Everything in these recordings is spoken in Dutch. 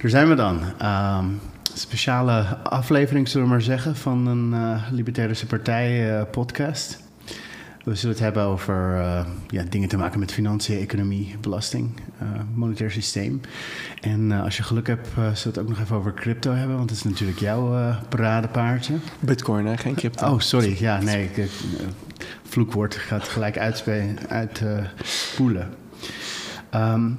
Daar zijn we dan. Ehm, speciale aflevering, zullen we maar zeggen, van een uh, Libertarische Partij uh, podcast. We zullen het hebben over uh, ja, dingen te maken met financiën, economie, belasting, monetair systeem. En als je geluk hebt, zullen we het ook nog even over crypto hebben, want dat is natuurlijk jouw paradepaardje. Bitcoin, hè? geen crypto. Oh, sorry. Ja, nee. Ik, vloekwoord gaat gelijk uitspoelen. Um,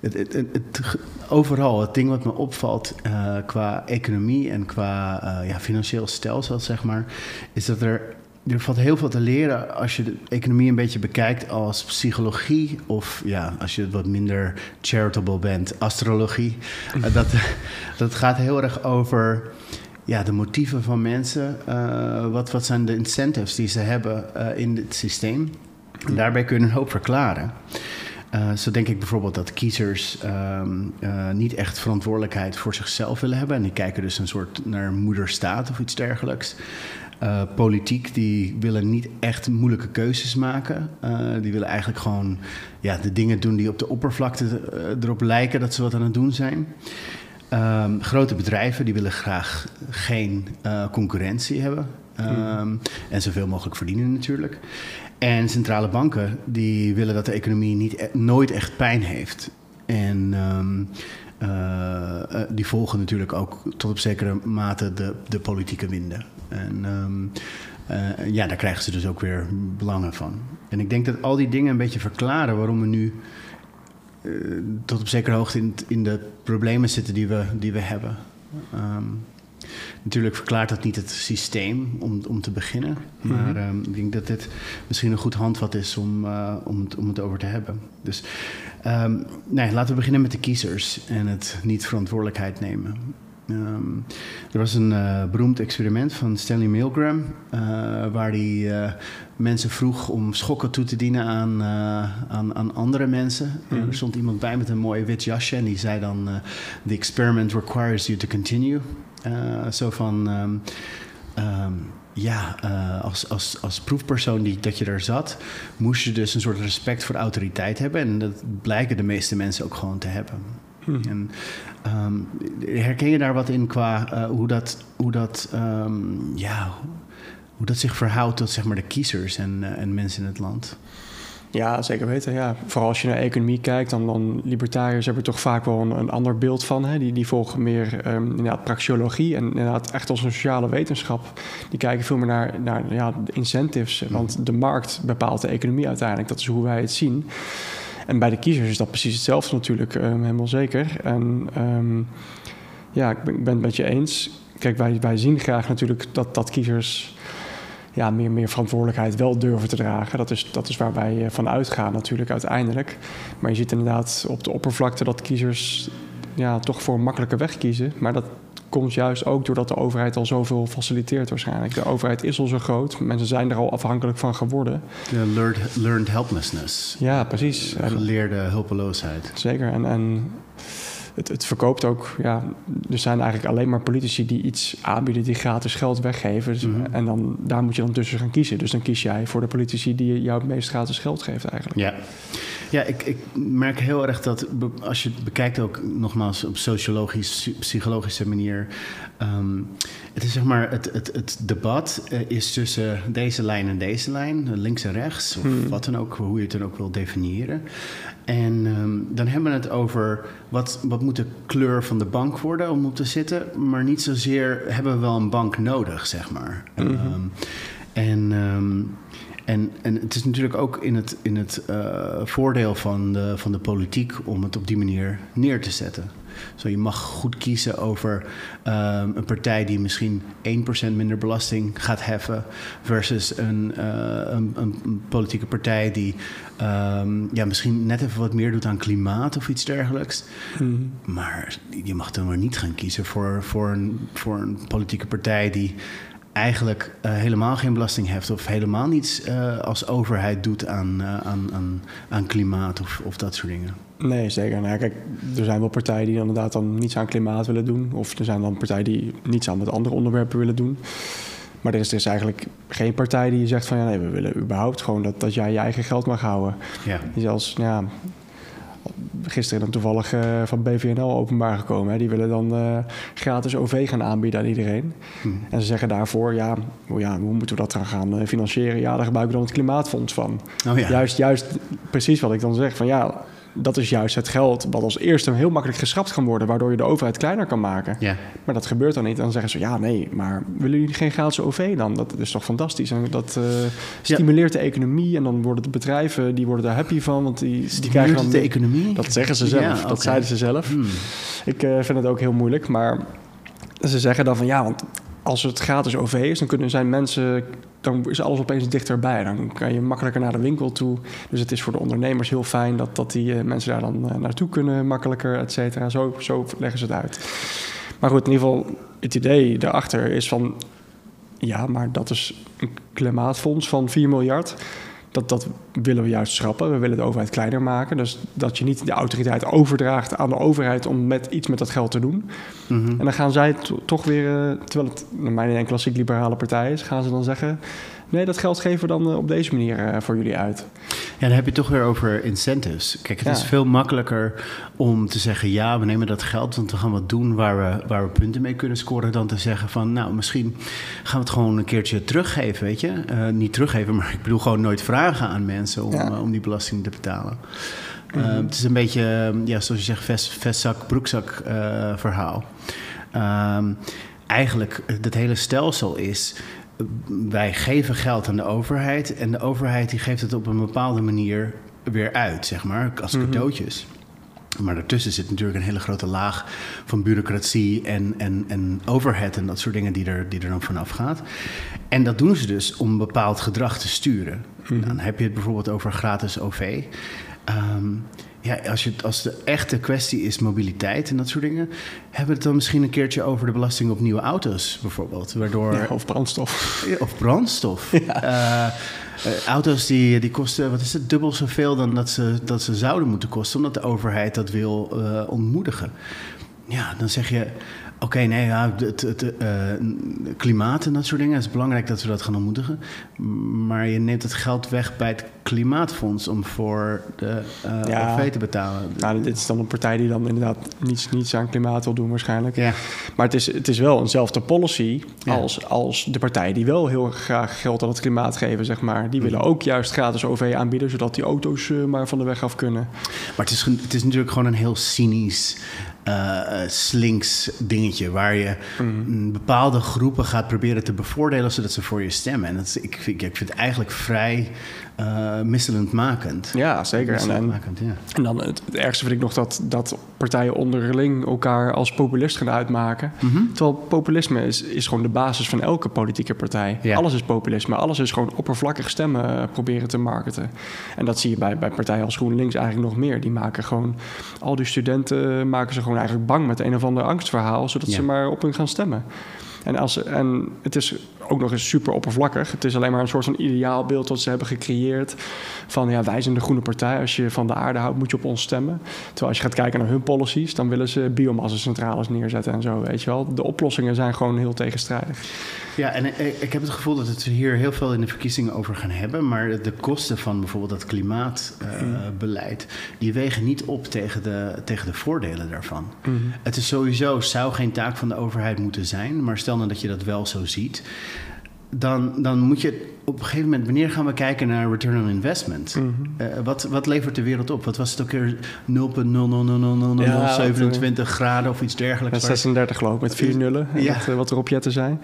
het, het, het, overal, het ding wat me opvalt uh, qua economie en qua uh, ja, financieel stelsel, zeg maar, is dat er, er valt heel veel te leren als je de economie een beetje bekijkt als psychologie of ja, als je wat minder charitable bent, astrologie. Uh, dat, dat gaat heel erg over ja, de motieven van mensen. wat, wat zijn de incentives die ze hebben in het systeem? En daarbij kun je een hoop verklaren. Uh, zo denk ik bijvoorbeeld dat kiezers um, uh, niet echt verantwoordelijkheid voor zichzelf willen hebben. En die kijken dus een soort naar moederstaat of iets dergelijks. Uh, politiek, die willen niet echt moeilijke keuzes maken. die willen eigenlijk gewoon ja, de dingen doen die op de oppervlakte erop lijken dat ze wat aan het doen zijn. Um, grote bedrijven die willen graag geen concurrentie hebben. Um, en zoveel mogelijk verdienen natuurlijk. En centrale banken die willen dat de economie niet, e-, nooit echt pijn heeft. En um, uh, die volgen natuurlijk ook tot op zekere mate de, de politieke winden. En um, uh, ja, daar krijgen ze dus ook weer belangen van. En ik denk dat al die dingen een beetje verklaren waarom we nu tot op zekere hoogte in, in de problemen zitten die we, die we hebben. Um, Natuurlijk verklaart dat niet het systeem om, om te beginnen. Mhm. Maar um, ik denk dat dit misschien een goed handvat is om, uh, om, het, om het over te hebben. Dus um, nee, laten we beginnen met de kiezers en het niet verantwoordelijkheid nemen. Um, er was een uh, beroemd experiment van Stanley Milgram, uh, waar hij uh, mensen vroeg om schokken toe te dienen aan, aan, aan, andere mensen. Mm. Er stond iemand bij met een mooi wit jasje en die zei dan: The experiment requires you to continue. Uh, zo van. Um, um, ja, uh, als, als, als proefpersoon die, dat je daar zat, moest je dus een soort respect voor autoriteit hebben. En dat blijken de meeste mensen ook gewoon te hebben. Hmm. En, um, herken je daar wat in qua uh, hoe dat, hoe dat, ja, hoe dat zich verhoudt tot zeg maar, de kiezers en, en mensen in het land? Ja, zeker weten. Ja. Vooral als je naar economie kijkt, dan, dan libertariërs hebben er toch vaak wel een, een ander beeld van. Hè. Die, die volgen meer um, inderdaad praxeologie en inderdaad echt als een sociale wetenschap. Die kijken veel meer naar, naar ja, de incentives. Mhm. Want de markt bepaalt de economie uiteindelijk. Dat is hoe wij het zien. En bij de kiezers is dat precies hetzelfde natuurlijk, um, helemaal zeker. En um, ja, ik ben, ben het met je eens. Kijk, wij, wij zien graag natuurlijk dat, dat kiezers ja, meer, meer verantwoordelijkheid wel durven te dragen. Dat is, dat is waar wij eh, van uitgaan natuurlijk uiteindelijk. Maar je ziet inderdaad op de oppervlakte dat kiezers ja, toch voor een makkelijke weg kiezen. Maar dat komt juist ook doordat de overheid al zoveel faciliteert waarschijnlijk. De overheid is al zo groot. Mensen zijn er al afhankelijk van geworden. De learned, learned helplessness. Ja, precies. Geleerde hulpeloosheid. Zeker. En, en het, het verkoopt ook. Ja, er zijn eigenlijk alleen maar politici die iets aanbieden die gratis geld weggeven. Dus, mhm. En dan, daar moet je dan tussen gaan kiezen. Dus dan kies jij voor de politici die jou het meest gratis geld geeft eigenlijk. Ja, ja ik, ik merk heel erg dat als je het bekijkt ook nogmaals op sociologisch, psychologische manier. Um, het is zeg maar het, het, het debat uh, is tussen deze lijn en deze lijn, links en rechts, of hmm. wat dan ook, hoe je het dan ook wil definiëren. En um, dan hebben we het over wat, wat moet de kleur van de bank worden om op te zitten, maar niet zozeer hebben we wel een bank nodig, zeg maar. Mm -hmm. um, en, um, en, en het is natuurlijk ook in het, in het uh, voordeel van de, van de politiek om het op die manier neer te zetten. Zo, je mag goed kiezen over um, een partij die misschien 1% minder belasting gaat heffen, versus een, uh, een, een, politieke partij die um, ja, misschien net even wat meer doet aan klimaat of iets dergelijks. Mm. Maar je mag dan maar niet gaan kiezen voor, voor, een, voor een politieke partij die eigenlijk uh, helemaal geen belasting heft of helemaal niets uh, als overheid doet aan, uh, aan, aan, aan klimaat of, of dat soort dingen. Nee, zeker. Nou, kijk, er zijn wel partijen die inderdaad dan niets aan klimaat willen doen. Of er zijn dan partijen die niets aan met andere onderwerpen willen doen. Maar er is, is eigenlijk geen partij die zegt van ja, nee, we willen überhaupt gewoon dat, dat jij je eigen geld mag houden. Ja. Zelfs, ja, gisteren dan toevallig uh, van BVNL openbaar gekomen. Hè. Die willen dan uh, gratis OV gaan aanbieden aan iedereen. Hmm. En ze zeggen daarvoor, ja, oh ja, hoe moeten we dat dan gaan financieren? Ja, daar gebruiken we dan het klimaatfonds van. Oh ja. Juist, juist precies wat ik dan zeg. Van ja, dat is juist het geld wat als eerste heel makkelijk geschrapt kan worden, waardoor je de overheid kleiner kan maken. Ja. Maar dat gebeurt dan niet. Dan zeggen ze ja, nee, maar willen jullie geen gratis OV dan? Dat is toch fantastisch. En dat uh, stimuleert de economie en dan worden de bedrijven die worden daar happy van, want die, die krijgen dan de economie. Dat zeggen ze zelf. Dat zeiden ze zelf. Hmm. Ik uh, vind het ook heel moeilijk, maar ze zeggen dan van ja, want als het gratis OV is, dan kunnen zijn mensen, dan is alles opeens dichterbij. Dan kan je makkelijker naar de winkel toe. Dus het is voor de ondernemers heel fijn dat, dat die uh, mensen daar dan uh, naartoe kunnen, makkelijker, et cetera. Zo, zo leggen ze het uit. Maar goed, in ieder geval, het idee daarachter is van, ja, maar dat is een klimaatfonds van 4 miljard dat, dat willen we juist schrappen. We willen de overheid kleiner maken. Dus dat je niet de autoriteit overdraagt aan de overheid om met, iets met dat geld te doen. Mhm. En dan gaan zij toch weer, uh, terwijl het naar mijn een klassiek liberale partij is, gaan ze dan zeggen: nee, dat geld geven we dan eh, op deze manier uh, voor jullie uit. Ja, dan heb je toch weer over incentives. Kijk, het is veel makkelijker om te zeggen: ja, we nemen dat geld, want we gaan wat doen waar we, waar we punten mee kunnen scoren, dan te zeggen van, nou, misschien gaan we het gewoon een keertje teruggeven, weet je? Uh, niet teruggeven, maar ik bedoel gewoon nooit vragen aan mensen om, om die belasting te betalen. Mm -hmm. het is een beetje, ja, zoals je zegt, vest, vestzak, broekzak verhaal. Ehm, eigenlijk, het hele stelsel is wij geven geld aan de overheid en de overheid die geeft het op een bepaalde manier weer uit, zeg maar, als mhm. cadeautjes. Maar daartussen zit natuurlijk een hele grote laag van bureaucratie en, en, en overhead en dat soort dingen die er, die er dan vanaf gaat. En dat doen ze dus om bepaald gedrag te sturen. Mhm. Dan heb je het bijvoorbeeld over gratis OV. Ehm, ja, als, je, als de echte kwestie is mobiliteit en dat soort dingen, hebben we het dan misschien een keertje over de belasting op nieuwe auto's bijvoorbeeld. Waardoor, of brandstof. Of brandstof. Ja. Uh, auto's die, die kosten, wat is het, dubbel zoveel dan dat ze, dat ze zouden moeten kosten, omdat de overheid dat wil uh, ontmoedigen. Ja, dan zeg je, Oké, nee, ja, het, het uh, klimaat en dat soort dingen. Het is belangrijk dat we dat gaan ontmoedigen. Maar je neemt het geld weg bij het klimaatfonds om voor de uh, ja. OV te betalen. Nou, dit is dan een partij die dan inderdaad niets, niets aan klimaat wil doen waarschijnlijk. Ja. Maar het is, het is wel eenzelfde policy als, als de partijen die wel heel graag geld aan het klimaat geven, zeg maar. Die willen mhm. ook juist gratis OV aanbieden, zodat die auto's maar van de weg af kunnen. Maar het is, het is natuurlijk gewoon een heel cynisch uh, slinks dingetje waar je mm. bepaalde groepen gaat proberen te bevoordelen zodat ze voor je stemmen. En dat is, ik, vind, ik vind het eigenlijk vrij uh, makend. Ja, zeker. En, en, ja. en dan het, ergste vind ik nog dat, dat partijen onderling elkaar als populist gaan uitmaken. Mhm. Terwijl populisme is, is gewoon de basis van elke politieke partij. Alles is populisme. Alles is gewoon oppervlakkig stemmen eh, proberen te marketen. En dat zie je bij, bij partijen als GroenLinks eigenlijk nog meer. Die maken gewoon, al die studenten maken ze gewoon eigenlijk bang met een of ander angstverhaal, zodat ze maar op hun gaan stemmen. En, als, en het is ook nog eens super oppervlakkig. Het is alleen maar een soort van ideaalbeeld dat ze hebben gecreëerd. Van ja, wij zijn de groene partij. Als je van de aarde houdt, moet je op ons stemmen. Terwijl als je gaat kijken naar hun policies, dan willen ze biomassacentrales neerzetten en zo. Weet je wel. De oplossingen zijn gewoon heel tegenstrijdig. Ja, en ik heb het gevoel dat het hier heel veel in de verkiezingen over gaan hebben. Maar de kosten van bijvoorbeeld dat klimaatbeleid, uh, die wegen niet op tegen de, tegen de voordelen daarvan. Mhm. Het is sowieso, zou geen taak van de overheid moeten zijn. Maar stel nou dat je dat wel zo ziet dan, dan moet je op een gegeven moment, wanneer gaan we kijken naar return on investment? Mhm. Eh, wat, wat levert de wereld op? Wat was het ook weer 0,0000027 graden of iets dergelijks? 36 geloof ik, met vier nullen. Ja. Wat, wat er op jetten zijn.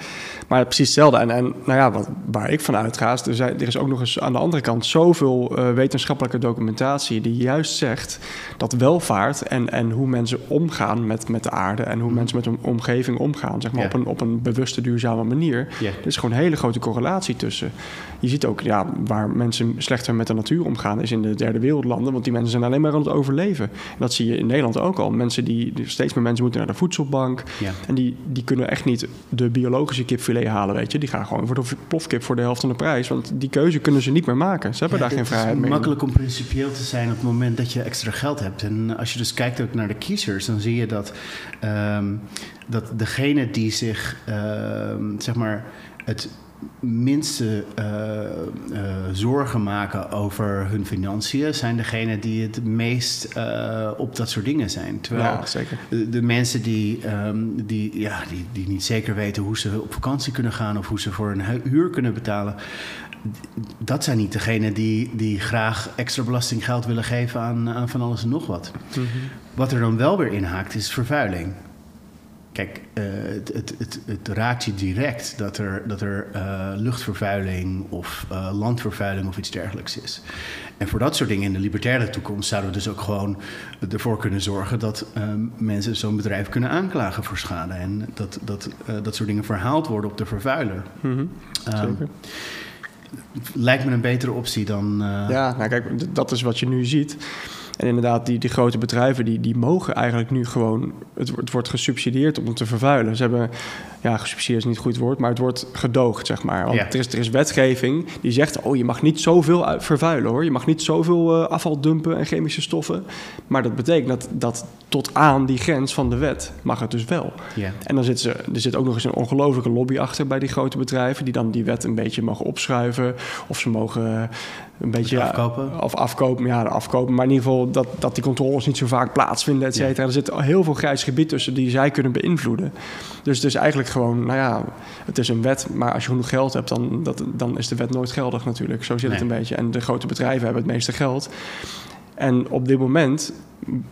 Maar precies hetzelfde. En, en nou ja, wat, waar ik van uitga, is er, er is ook nog eens aan de andere kant zoveel uh, wetenschappelijke documentatie die juist zegt dat welvaart en, en hoe mensen omgaan met, met de aarde en hoe mhm. mensen met hun omgeving omgaan, zeg maar op, een, op een bewuste, duurzame manier. Er is gewoon een hele grote correlatie tussen. Je ziet ook ja, waar mensen slechter met de natuur omgaan, is in de derde wereldlanden. Want die mensen zijn alleen maar aan het overleven. En dat zie je in Nederland ook al. Mensen die, steeds meer mensen moeten naar de voedselbank. Ja. En die, die kunnen echt niet de biologische kipfilet halen, weet je. Die gaan gewoon voor de plofkip voor de helft van de prijs. Want die keuze kunnen ze niet meer maken. Ze hebben daar geen vrijheid meer. Het is makkelijk om principieel te zijn op het moment dat je extra geld hebt. En als je dus kijkt ook naar de kiezers, dan zie je dat, um, dat degene die zich, uh, zeg maar, het minste uh, uh, zorgen maken over hun financiën zijn degene die het meest uh, op dat soort dingen zijn. Terwijl ja, zeker. De, de, mensen die, um, die, ja, die, die niet zeker weten hoe ze op vakantie kunnen gaan of hoe ze voor een huur kunnen betalen. Dat zijn niet degenen die, die graag extra belastinggeld willen geven aan, aan van alles en nog wat. Mhm. Wat er dan wel weer in haakt, is vervuiling. Kijk, uh, het, het, het, het, raakt je direct dat er, dat er uh, luchtvervuiling of uh, landvervuiling of iets dergelijks is. En voor dat soort dingen in de libertaire toekomst zouden we dus ook gewoon ervoor kunnen zorgen dat mensen zo'n bedrijf kunnen aanklagen voor schade. En dat dat, dat soort dingen verhaald worden op de vervuiler. Mm -hmm. um, lijkt me een betere optie dan. Ja, nou kijk, dat is wat je nu ziet. En inderdaad, die, die grote bedrijven die, die mogen eigenlijk nu gewoon... Het, het wordt gesubsidieerd om te vervuilen. Ze hebben... Ja, gesubsidieerd is niet het goed woord, maar het wordt gedoogd, zeg maar. Want Ja. er, is, er is wetgeving die zegt... oh, je mag niet zoveel vervuilen, hoor. Je mag niet zoveel eh, afval dumpen en chemische stoffen. Maar dat betekent dat, dat tot aan die grens van de wet mag het dus wel. Ja. En dan zit ze, er zit ook nog eens een ongelofelijke lobby achter bij die grote bedrijven... die dan die wet een beetje mogen opschuiven. Of ze mogen eh, een beetje... afkopen? Of afkopen, ja, afkopen. Maar in ieder geval dat, dat die controles niet zo vaak plaatsvinden, et cetera. Er zit heel veel grijs gebied tussen die zij kunnen beïnvloeden. Dus het is eigenlijk gewoon, nou ja, het is een wet. Maar als je genoeg geld hebt, dan, dat, dan is de wet nooit geldig natuurlijk. Zo zit het een beetje. En de grote bedrijven hebben het meeste geld. En op dit moment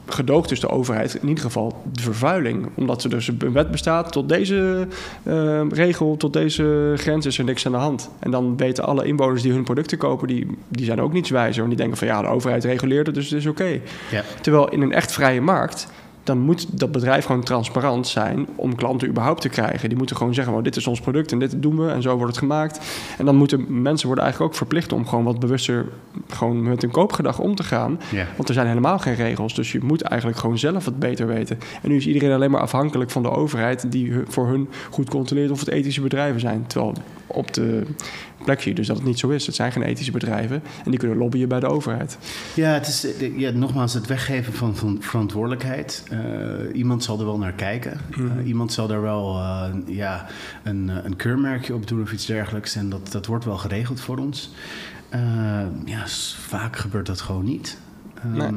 gedoogt dus de overheid in ieder geval de vervuiling. Omdat er dus een wet bestaat tot deze eh, regel, tot deze grens is er niks aan de hand. En dan weten alle inwoners die hun producten kopen, die, die zijn ook niets wijzer. Want die denken van ja, de overheid reguleert het, dus het is oké. Ja. Terwijl in een echt vrije markt, dan moet dat bedrijf gewoon transparant zijn om klanten überhaupt te krijgen. Die moeten gewoon zeggen, oh, dit is ons product en dit doen we en zo wordt het gemaakt. En dan moeten mensen worden eigenlijk ook verplicht om gewoon wat bewuster gewoon met hun koopgedrag om te gaan. Ja. Want er zijn helemaal geen regels, dus je moet eigenlijk gewoon zelf het beter weten. En nu is iedereen alleen maar afhankelijk van de overheid die voor hun goed controleert of het ethische bedrijven zijn. Terwijl op de plek zie je dus dat het niet zo is. Het zijn geen ethische bedrijven en die kunnen lobbyen bij de overheid. Ja, het is ja, nogmaals het weggeven van, van verantwoordelijkheid. Eh, iemand zal er wel naar kijken. Eh, iemand zal er wel eh, ja, een, een keurmerkje op doen of iets dergelijks. En dat, dat wordt wel geregeld voor ons. Ja, vaak gebeurt dat gewoon niet. Ehm, Nee.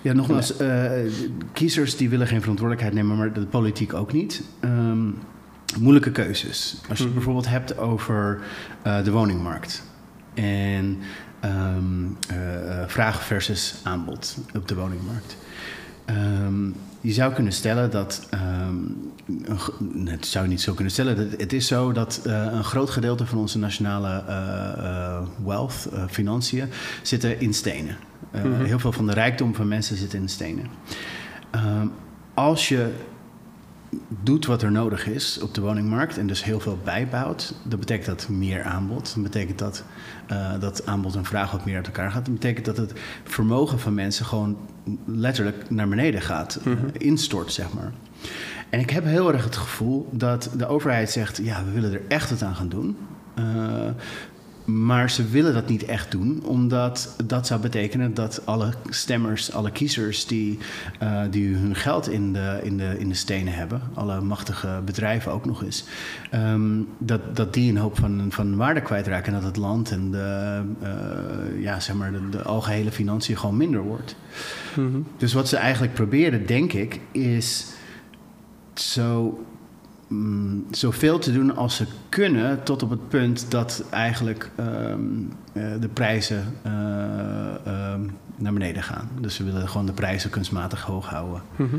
Ja, nogmaals, kiezers die willen geen verantwoordelijkheid nemen, maar de politiek ook niet. Ehm, moeilijke keuzes. Als je het Mhm. bijvoorbeeld hebt over eh, de woningmarkt. En ehm, eh, vraag versus aanbod op de woningmarkt. Ehm, je zou kunnen stellen dat. ehm, een, het zou je niet zo kunnen stellen. dat- Het is zo dat eh, een groot gedeelte van onze nationale wealth, financiën, zitten in stenen. Mhm. Heel veel van de rijkdom van mensen zit in stenen. Als je doet wat er nodig is op de woningmarkt en dus heel veel bijbouwt, dan betekent dat meer aanbod. Dan betekent dat eh, dat aanbod en vraag ook meer uit elkaar gaat. Dan betekent dat het vermogen van mensen gewoon letterlijk naar beneden gaat, eh, Mhm. instort, zeg maar. En ik heb heel erg het gevoel dat de overheid zegt: ja, we willen er echt wat aan gaan doen. Eh, maar ze willen dat niet echt doen, omdat dat zou betekenen dat alle stemmers, alle kiezers die, eh, die hun geld in de, in, de, in de stenen hebben, alle machtige bedrijven ook nog eens, ehm, dat, dat die een hoop van, van waarde kwijtraken en dat het land en de, eh, ja, zeg maar de, de algehele financiën gewoon minder wordt. Mhm. Dus wat ze eigenlijk proberen, denk ik, is zo, mm, zoveel te doen als ze kunnen, tot op het punt dat eigenlijk ehm, eh, de prijzen eh, ehm, naar beneden gaan. Dus ze willen gewoon de prijzen kunstmatig hoog houden. Mhm.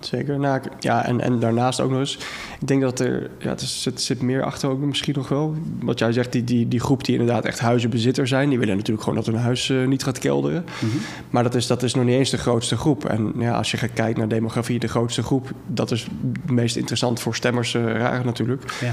Zeker. Nou, ja, en, en daarnaast ook nog eens. Ik denk dat er. Ja, het is- het zit meer achter ook misschien nog wel. Wat jij zegt, die, die, die groep die inderdaad echt huizenbezitter zijn. Die willen natuurlijk gewoon dat hun huis eh, niet gaat kelderen. Mhm. Maar dat is, dat is nog niet eens de grootste groep. En ja, als je gaat kijken naar demografie, de grootste groep. Dat is het meest interessant voor stemmers eh, raar natuurlijk. Ja.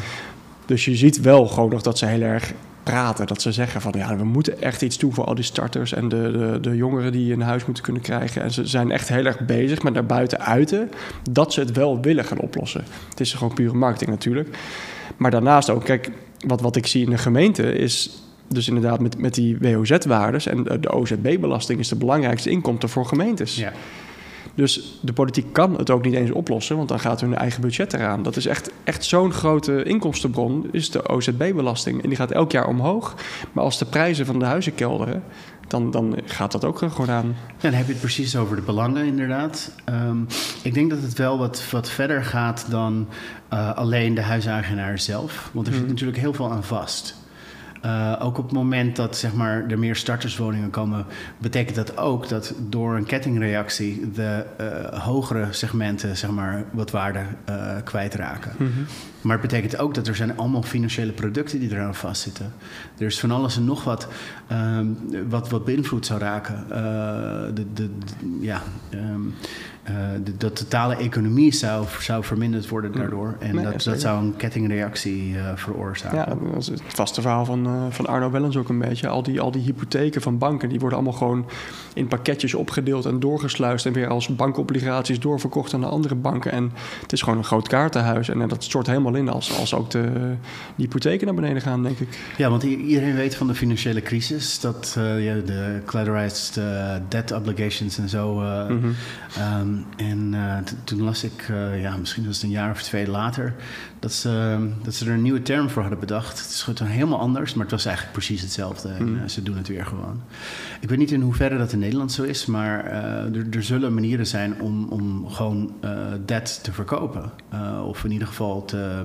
Dus je ziet wel gewoon nog dat ze heel erg praten. Dat ze zeggen van ja, we moeten echt iets doen voor al die starters en de, de, de jongeren die een huis moeten kunnen krijgen. En ze zijn echt heel erg bezig met naar buiten uiten dat ze het wel willen gaan oplossen. Het is gewoon pure marketing natuurlijk. Maar daarnaast ook, kijk, wat, wat ik zie in de gemeente is dus inderdaad met, met die WOZ-waardes en de, OZB-belasting is de belangrijkste inkomsten voor gemeentes. Ja. Dus de politiek kan het ook niet eens oplossen, want dan gaat hun eigen budget eraan. Dat is echt, echt zo'n grote inkomstenbron, is de OZB-belasting. En die gaat elk jaar omhoog. Maar als de prijzen van de huizen kelderen, dan, dan gaat dat ook gewoon aan. Dan heb je het precies over de belangen, inderdaad. Ehm, ik denk dat het wel wat, wat verder gaat dan uh, alleen de huiseigenaar zelf. Want er zit mhm. natuurlijk heel veel aan vast. Uh, ook op het moment dat zeg maar, er meer starterswoningen komen, betekent dat ook dat door een kettingreactie de uh, hogere segmenten zeg maar, wat waarde uh, kwijtraken. Mm -hmm. Maar het betekent ook dat er zijn allemaal financiële producten die eraan vastzitten. Er is van alles en nog wat um, wat, wat beïnvloed zou raken. de, de, de, ja, um, uh, de, de, totale economie zou, zou verminderd worden daardoor. En nee, dat, dat zou een kettingreactie uh, veroorzaken. Ja, dat is het vaste verhaal van, uh, van Arno Wellens ook een beetje. Al die, al die hypotheken van banken, die worden allemaal gewoon in pakketjes opgedeeld en doorgesluist. En weer als bankobligaties doorverkocht aan de andere banken. En het is gewoon een groot kaartenhuis. En dat stort helemaal in als, als ook de, hypotheken naar beneden gaan, denk ik. Ja, want iedereen weet van de financiële crisis. Dat ja, de collateralized debt obligations en zo... Mm -hmm. um, en uh, toen las ik, uh, ja, misschien was het een jaar of twee later, dat ze, dat ze er een nieuwe term voor hadden bedacht. Het is gewoon helemaal anders, maar het was eigenlijk precies hetzelfde. En mm. uh, ze doen het weer gewoon. Ik weet niet in hoeverre dat in Nederland zo is, maar er, er, zullen manieren zijn om, om gewoon debt te verkopen. of in ieder geval te,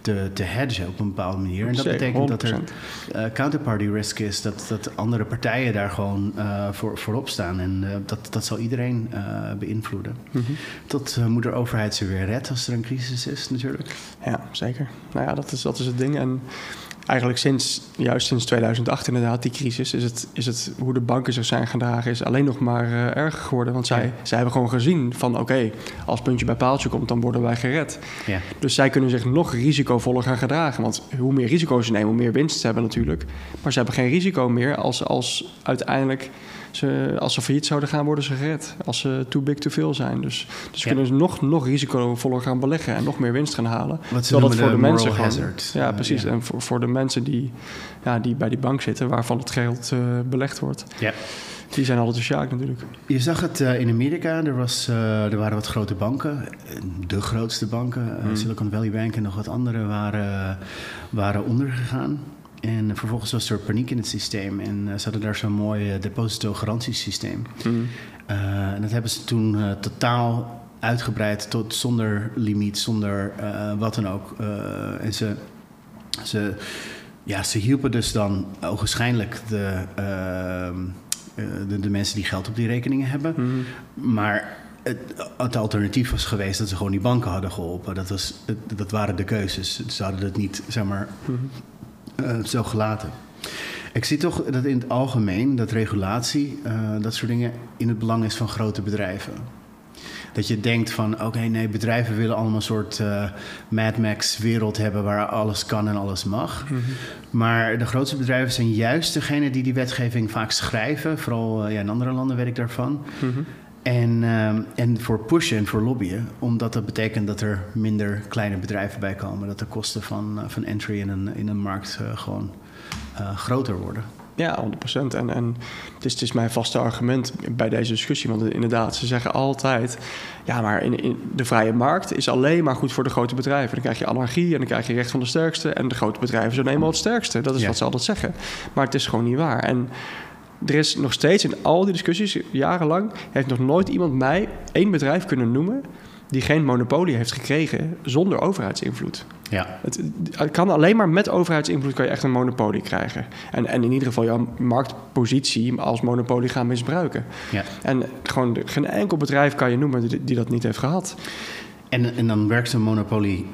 te, te hedgen op een bepaalde manier. En dat betekent dat er counterparty risk is, dat, dat andere partijen daar gewoon voor, voorop staan. En dat, dat zal iedereen beïnvloeden. Mm -hmm. Tot uh, moet de overheid ze weer redt als er een crisis is, natuurlijk. Ja, zeker. Nou ja, dat is, dat is het ding. En eigenlijk sinds, juist sinds 2008 inderdaad, die crisis, is het, is het hoe de banken zich zijn gedragen, is alleen nog maar uh, erger geworden. Want zij, ja. zij hebben gewoon gezien van oké, okay, als puntje bij paaltje komt, dan worden wij gered. Ja. Dus zij kunnen zich nog risicovoller gaan gedragen. Want hoe meer risico's ze nemen, hoe meer winst ze hebben natuurlijk. Maar ze hebben geen risico meer als, als uiteindelijk ze, als ze failliet zouden gaan, worden ze gered. Als ze too big to veel zijn. Dus, dus ja. kunnen ze nog, nog risicovoller gaan beleggen en nog meer winst gaan halen. Wat ze dat voor de, mensen hazard. Ja, precies. Ja. En voor, voor de mensen die, ja, die bij die bank zitten, waarvan het geld uh, belegd wordt. Ja. Die zijn altijd sociaal natuurlijk. Je zag het uh, in Amerika. Er, was, uh, er waren wat grote banken. De grootste banken. Mm. Silicon Valley Bank en nog wat andere waren, waren ondergegaan. En vervolgens was er paniek in het systeem. En uh, ze hadden daar zo'n mooi uh, depositogarantiesysteem. Mm. Uh, en dat hebben ze toen totaal uitgebreid tot zonder limiet, zonder wat dan ook. en ze, ze, ja, ze hielpen dus dan ogenschijnlijk de, ehm, de, de, mensen die geld op die rekeningen hebben. Mm. Maar het, het, alternatief was geweest dat ze gewoon die banken hadden geholpen. Dat, was, dat waren de keuzes. Ze hadden het niet, zeg maar, mm uh, zo gelaten. Ik zie toch dat in het algemeen dat regulatie, uh, dat soort dingen, in het belang is van grote bedrijven. Dat je denkt van, oké, okay, nee, bedrijven willen allemaal een soort uh, Mad Max wereld hebben waar alles kan en alles mag. Mm -hmm. Maar de grootste bedrijven zijn juist degene die die wetgeving vaak schrijven. Vooral uh, ja, in andere landen weet ik daarvan. Mm -hmm. En, um, en voor pushen en voor lobbyen, omdat dat betekent dat er minder kleine bedrijven bij komen. Dat de kosten van, uh, van entry in een, in een markt uh, gewoon uh, groter worden. Ja, 100%. En, en het, is, het is mijn vaste argument bij deze discussie. Want inderdaad, ze zeggen altijd... ja, maar in, in de vrije markt is alleen maar goed voor de grote bedrijven. Dan krijg je anarchie en dan krijg je recht van de sterkste. En de grote bedrijven zijn eenmaal het sterkste. Dat is ja. wat ze altijd zeggen. Maar het is gewoon niet waar. En er is nog steeds in al die discussies, jarenlang, heeft nog nooit iemand mij één bedrijf kunnen noemen die geen monopolie heeft gekregen zonder overheidsinvloed. Ja. Het, het, kan alleen maar met overheidsinvloed kan je echt een monopolie krijgen. En, en in ieder geval jouw marktpositie als monopolie gaan misbruiken. Ja. En gewoon geen enkel bedrijf kan je noemen die, die dat niet heeft gehad. En, en dan werkt zo'n monopolie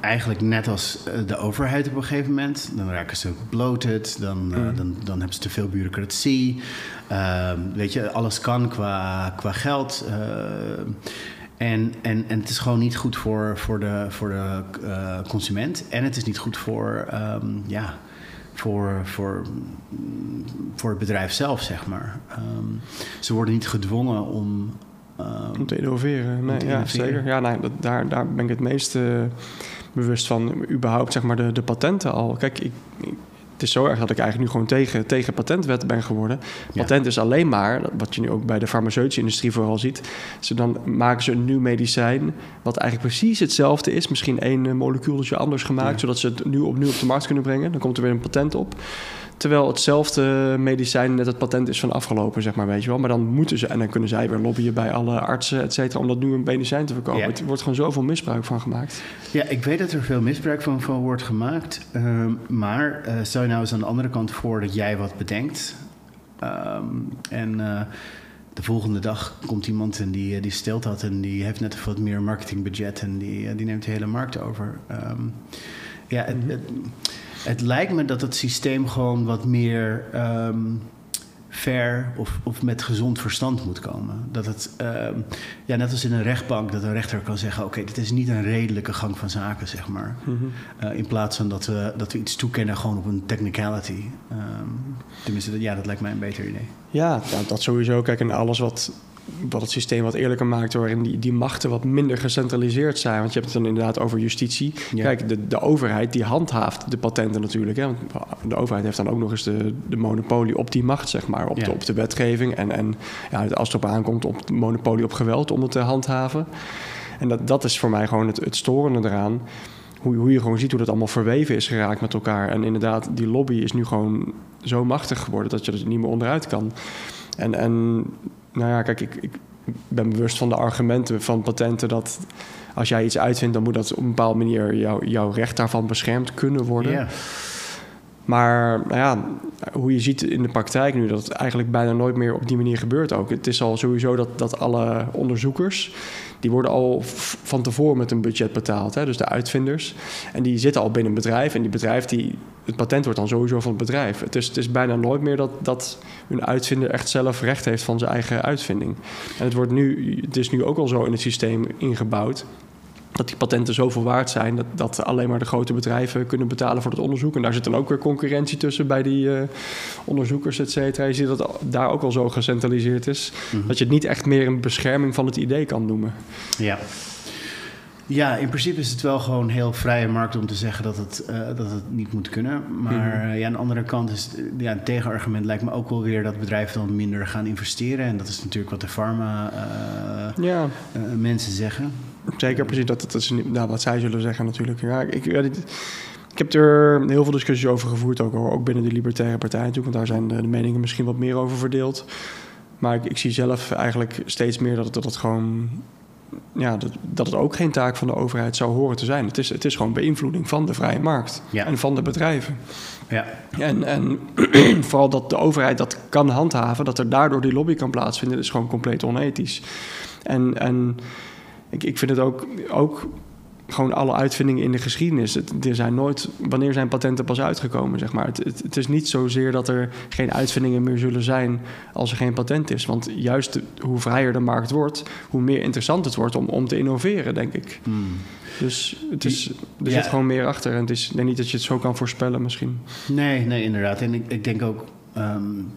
eigenlijk net als eh, de overheid op een gegeven moment. Dan raken ze bloated, dan, mm. uh, dan, dan hebben ze te veel bureaucratie. Uh, weet je, alles kan qua, qua geld. Uh, en, en, en het is gewoon niet goed voor, voor de, voor de consument. En het is niet goed voor, um, ja, voor, voor, voor het bedrijf zelf, zeg maar. Um, ze worden niet gedwongen om Um, om te innoveren. Nee, te ja, innoveren. zeker. Ja, nee, dat, daar, daar ben ik het meest uh, bewust van. Überhaupt zeg maar de, de patenten al. Kijk, ik, ik het is zo erg dat ik eigenlijk nu gewoon tegen, tegen patentwet ben geworden. Patent is alleen maar, wat je nu ook bij de farmaceutische industrie vooral ziet. Ze dan maken ze een nieuw medicijn, wat eigenlijk precies hetzelfde is. Misschien één molecuultje anders gemaakt, zodat ze het nu opnieuw op de markt kunnen brengen. Dan komt er weer een patent op. Terwijl hetzelfde medicijn net het patent is van afgelopen, zeg maar, weet je wel. Maar dan moeten ze, en dan kunnen zij weer lobbyen bij alle artsen, et cetera, om dat nu een medicijn te verkopen. Het wordt gewoon zoveel misbruik van gemaakt. Ja, ik weet dat er veel misbruik van, van wordt gemaakt. Ehm, maar uh, stel je nou eens aan de andere kant voor dat jij wat bedenkt. Ehm, en uh, de volgende dag komt iemand en die, die stelt dat en die heeft net wat meer marketingbudget en die, eh, die neemt de hele markt over. Um, ja, het, het, het lijkt me dat het systeem gewoon wat meer um, fair of, of met gezond verstand moet komen. Dat het, um, ja, net als in een rechtbank, dat een rechter kan zeggen: Oké, dit is niet een redelijke gang van zaken, zeg maar. Mm -hmm. uh, in plaats van dat we, dat we iets toekennen gewoon op een technicality. Um, tenminste, ja, dat lijkt mij een beter idee. Ja, nou, dat sowieso. Kijk, en alles wat wat het systeem wat eerlijker maakt, waarin die, die machten wat minder gecentraliseerd zijn. Want je hebt het dan inderdaad over justitie. Ja. Kijk, de, de overheid die handhaaft de patenten natuurlijk. Hè? Want de overheid heeft dan ook nog eens de, de monopolie op die macht, zeg maar, op, ja. de, op de wetgeving. En, en ja, als het erop aankomt, op monopolie op geweld om het te handhaven. En dat, dat is voor mij gewoon het, het storende eraan. Hoe, hoe je gewoon ziet hoe dat allemaal verweven is geraakt met elkaar. En inderdaad, die lobby is nu gewoon zo machtig geworden dat je er niet meer onderuit kan. En, en nou ja, kijk, ik, ik ben bewust van de argumenten van patenten dat als jij iets uitvindt, dan moet dat op een bepaalde manier jou, jouw recht daarvan beschermd kunnen worden. Yeah. Maar nou ja, hoe je ziet in de praktijk nu, dat het eigenlijk bijna nooit meer op die manier gebeurt ook. Het is al sowieso dat, dat alle onderzoekers, die worden al van tevoren met een budget betaald. Hè? Dus de uitvinders. En die zitten al binnen een bedrijf. En die bedrijf, die, het patent wordt dan sowieso van het bedrijf. Het is, het is bijna nooit meer dat, dat een uitvinder echt zelf recht heeft van zijn eigen uitvinding. En het, wordt nu, het is nu ook al zo in het systeem ingebouwd dat die patenten zoveel waard zijn dat, dat alleen maar de grote bedrijven kunnen betalen voor het onderzoek. En daar zit dan ook weer concurrentie tussen bij die uh, onderzoekers, et cetera. Je ziet dat daar ook al zo gecentraliseerd is, mm -hmm. dat je het niet echt meer een bescherming van het idee kan noemen. Ja. Ja, in principe is het wel gewoon heel vrije markt om te zeggen dat het, uh, dat het niet moet kunnen. Maar mm-hmm. ja, aan de andere kant is ja, een tegenargument lijkt me ook wel weer dat bedrijven dan minder gaan investeren. En dat is natuurlijk wat de pharma uh, ja. mensen zeggen. Zeker, precies. Dat, dat is nou, wat zij zullen zeggen natuurlijk. Ja, ik, ik heb er heel veel discussies over gevoerd, ook, ook binnen de Libertaire Partij natuurlijk. Want daar zijn de, de meningen misschien wat meer over verdeeld. Maar ik, ik, zie zelf eigenlijk steeds meer dat het, dat het gewoon... Ja, dat, dat het ook geen taak van de overheid zou horen te zijn. Het is, het is gewoon beïnvloeding van de vrije markt ja. en van de bedrijven. Ja. En, en vooral dat de overheid dat kan handhaven, dat er daardoor die lobby kan plaatsvinden, is gewoon compleet onethisch. En, en ik, ik vind het ook, ook gewoon alle uitvindingen in de geschiedenis. Het, er zijn nooit, wanneer zijn patenten pas uitgekomen, zeg maar. Het, het, het, is niet zozeer dat er geen uitvindingen meer zullen zijn als er geen patent is. Want juist hoe vrijer de markt wordt, hoe meer interessant het wordt om, om te innoveren, denk ik. Hmm. Dus het is, er ja. zit gewoon meer achter. En het is denk niet dat je het zo kan voorspellen misschien. Nee, nee, inderdaad. En ik, ik denk ook um,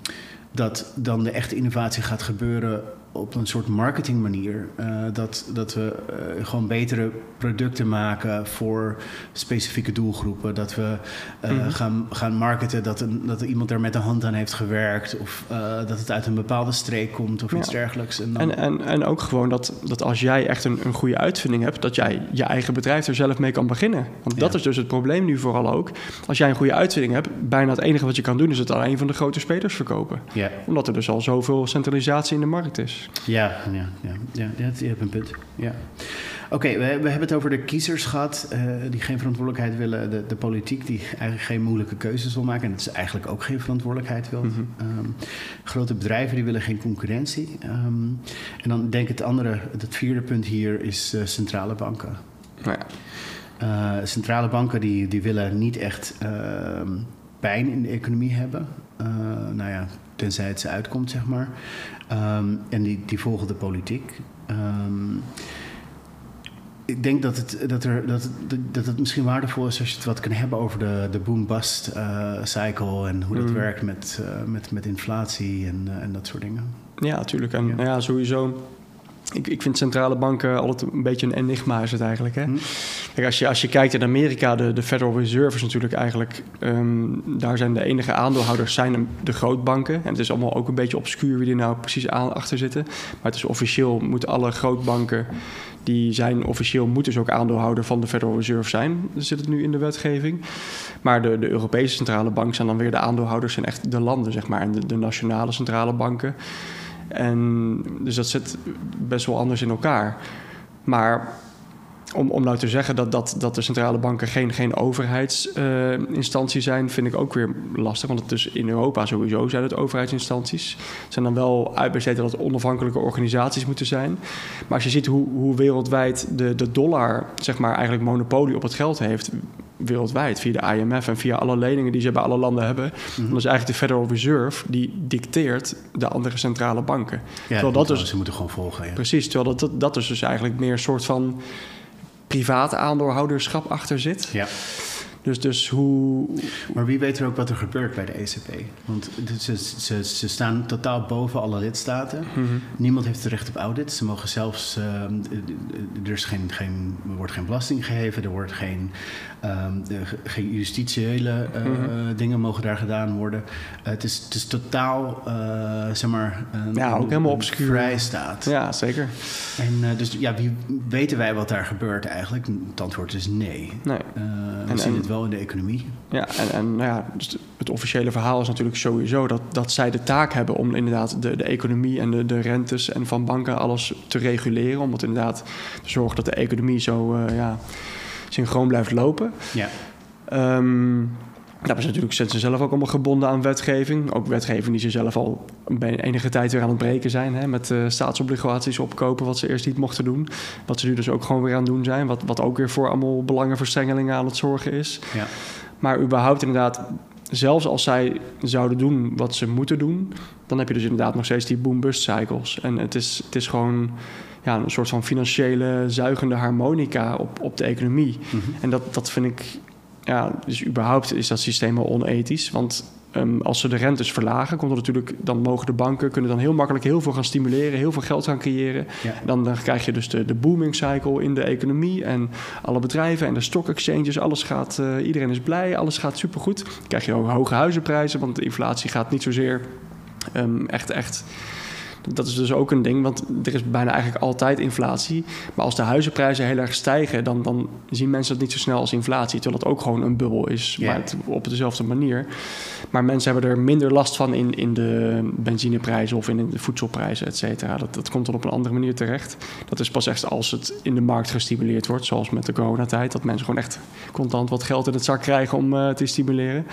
dat dan de echte innovatie gaat gebeuren op een soort marketingmanier. Uh, dat, dat we uh, gewoon betere producten maken voor specifieke doelgroepen. Dat we uh, mm -hmm. gaan, gaan marketen dat, een, dat iemand er met de hand aan heeft gewerkt. Of dat het uit een bepaalde streek komt of ja. iets dergelijks. En, dan... en, en, en ook gewoon dat, dat als jij echt een, een goede uitvinding hebt, dat jij je eigen bedrijf er zelf mee kan beginnen. Want dat ja. is dus het probleem nu vooral ook. Als jij een goede uitvinding hebt, bijna het enige wat je kan doen is het aan een van de grote spelers verkopen. Ja. Omdat er dus al zoveel centralisatie in de markt is. Ja, ja, ja, ja, ja je hebt een punt. Ja. Oké, okay, we, we, hebben het over de kiezers gehad uh, die geen verantwoordelijkheid willen. De, de, politiek die eigenlijk geen moeilijke keuzes wil maken. En dat is eigenlijk ook geen verantwoordelijkheid wil. Mm -hmm. um, grote bedrijven die willen geen concurrentie. Um, en dan denk ik het andere, het vierde punt hier is uh, centrale banken. Nou ja. uh, centrale banken die, die willen niet echt pijn in de economie hebben. nou ja, tenzij het ze uitkomt, zeg maar. Um, en die, die volgen de politiek. Um, ik denk dat het, dat, er, dat, dat het misschien waardevol is als je het wat kan hebben over de, de boom-bust uh, cycle en hoe dat mm. werkt met, uh, met, met inflatie en, uh, en dat soort dingen. Ja, natuurlijk. En ja. ja. sowieso ik, ik vind centrale banken altijd een beetje een enigma is het eigenlijk. Hè? Hm. Kijk, als je, als je kijkt in Amerika, de, de Federal Reserve is natuurlijk eigenlijk... ehm, daar zijn de enige aandeelhouders zijn de grootbanken. En het is allemaal ook een beetje obscuur wie er nou precies aan, achter zitten. Maar het is officieel, moeten alle grootbanken... die zijn officieel, moeten dus ook aandeelhouder van de Federal Reserve zijn. Dat zit het nu in de wetgeving. Maar de, de Europese centrale bank zijn dan weer de aandeelhouders... zijn echt de landen, zeg maar. En de, de nationale centrale banken... En dus dat zit best wel anders in elkaar. Maar om, om nou te zeggen dat, dat, dat de centrale banken geen, geen overheidsinstantie zijn, vind ik ook weer lastig. Want het is in Europa sowieso zijn het overheidsinstanties. Het zijn dan wel uitbesteed dat het onafhankelijke organisaties moeten zijn. Maar als je ziet hoe, hoe wereldwijd de, de dollar, zeg maar, eigenlijk monopolie op het geld heeft, wereldwijd via de IMF en via alle leningen die ze bij alle landen hebben. Mhm. Dan is eigenlijk de Federal Reserve die dicteert de andere centrale banken. Ja, terwijl dat dat dus, ze moeten gewoon volgen. Ja. precies, terwijl dat, dat, dat is dus eigenlijk meer een soort van private aandeelhouderschap achter zit. Ja. Dus, dus hoe. Maar wie weet er ook wat er gebeurt bij de ECB? Want het- ze, ze, ze staan totaal boven alle lidstaten. Mhm. Niemand heeft het recht op audit. Ze mogen zelfs. ehm, er, is geen, geen, er wordt geen belasting geheven, er wordt geen. Ehm, de- geen justitiële eh, Mhm. dingen mogen daar gedaan worden. Eh, het, is, het is totaal, eh, zeg maar. Een, Ja, ook een- helemaal een obscuur. Vrijstaat. Ja, zeker. En dus ja, wie weten wij wat daar gebeurt eigenlijk? Het antwoord is nee. Nee. We En- zien en- het wel in de economie. Ja, en, en nou ja, dus het officiële verhaal is natuurlijk sowieso dat, dat zij de taak hebben om inderdaad de, de economie en de, de rentes en van banken alles te reguleren. Om het inderdaad te zorgen dat de economie zo ja, synchroon blijft lopen. Ja. Ehm dat is natuurlijk zijn ze zelf ook allemaal gebonden aan wetgeving. Ook wetgeving die ze zelf al bij enige tijd weer aan het breken zijn. Hè, met eh, staatsobligaties opkopen, wat ze eerst niet mochten doen. Wat ze nu dus ook gewoon weer aan het doen zijn. Wat, wat ook weer voor allemaal belangenverstrengelingen aan het zorgen is. Ja. Maar überhaupt inderdaad, zelfs als zij zouden doen wat ze moeten doen... dan heb je dus inderdaad nog steeds die boom-bust cycles. En het is, het is gewoon ja, een soort van financiële zuigende harmonica op, op de economie. Mhm. En dat, dat vind ik, ja, dus überhaupt is dat systeem al onethisch. Want ehm, als ze de rentes verlagen, komt er natuurlijk, dan mogen de banken kunnen dan heel makkelijk heel veel gaan stimuleren, heel veel geld gaan creëren. Ja. Dan, dan krijg je dus de, de booming cycle in de economie en alle bedrijven en de stock exchanges, alles gaat, eh, iedereen is blij, alles gaat supergoed. Dan krijg je ook hoge huizenprijzen, want de inflatie gaat niet zozeer ehm, echt, echt dat is dus ook een ding, want er is bijna eigenlijk altijd inflatie. Maar als de huizenprijzen heel erg stijgen, dan, dan zien mensen dat niet zo snel als inflatie. Terwijl dat ook gewoon een bubbel is, maar het, op dezelfde manier. Maar mensen hebben er minder last van in, in de benzineprijzen of in de voedselprijzen, et cetera. Dat, dat komt dan op een andere manier terecht. Dat is pas echt als het in de markt gestimuleerd wordt, zoals met de coronatijd. Dat mensen gewoon echt contant wat geld in het zak krijgen om eh, te stimuleren.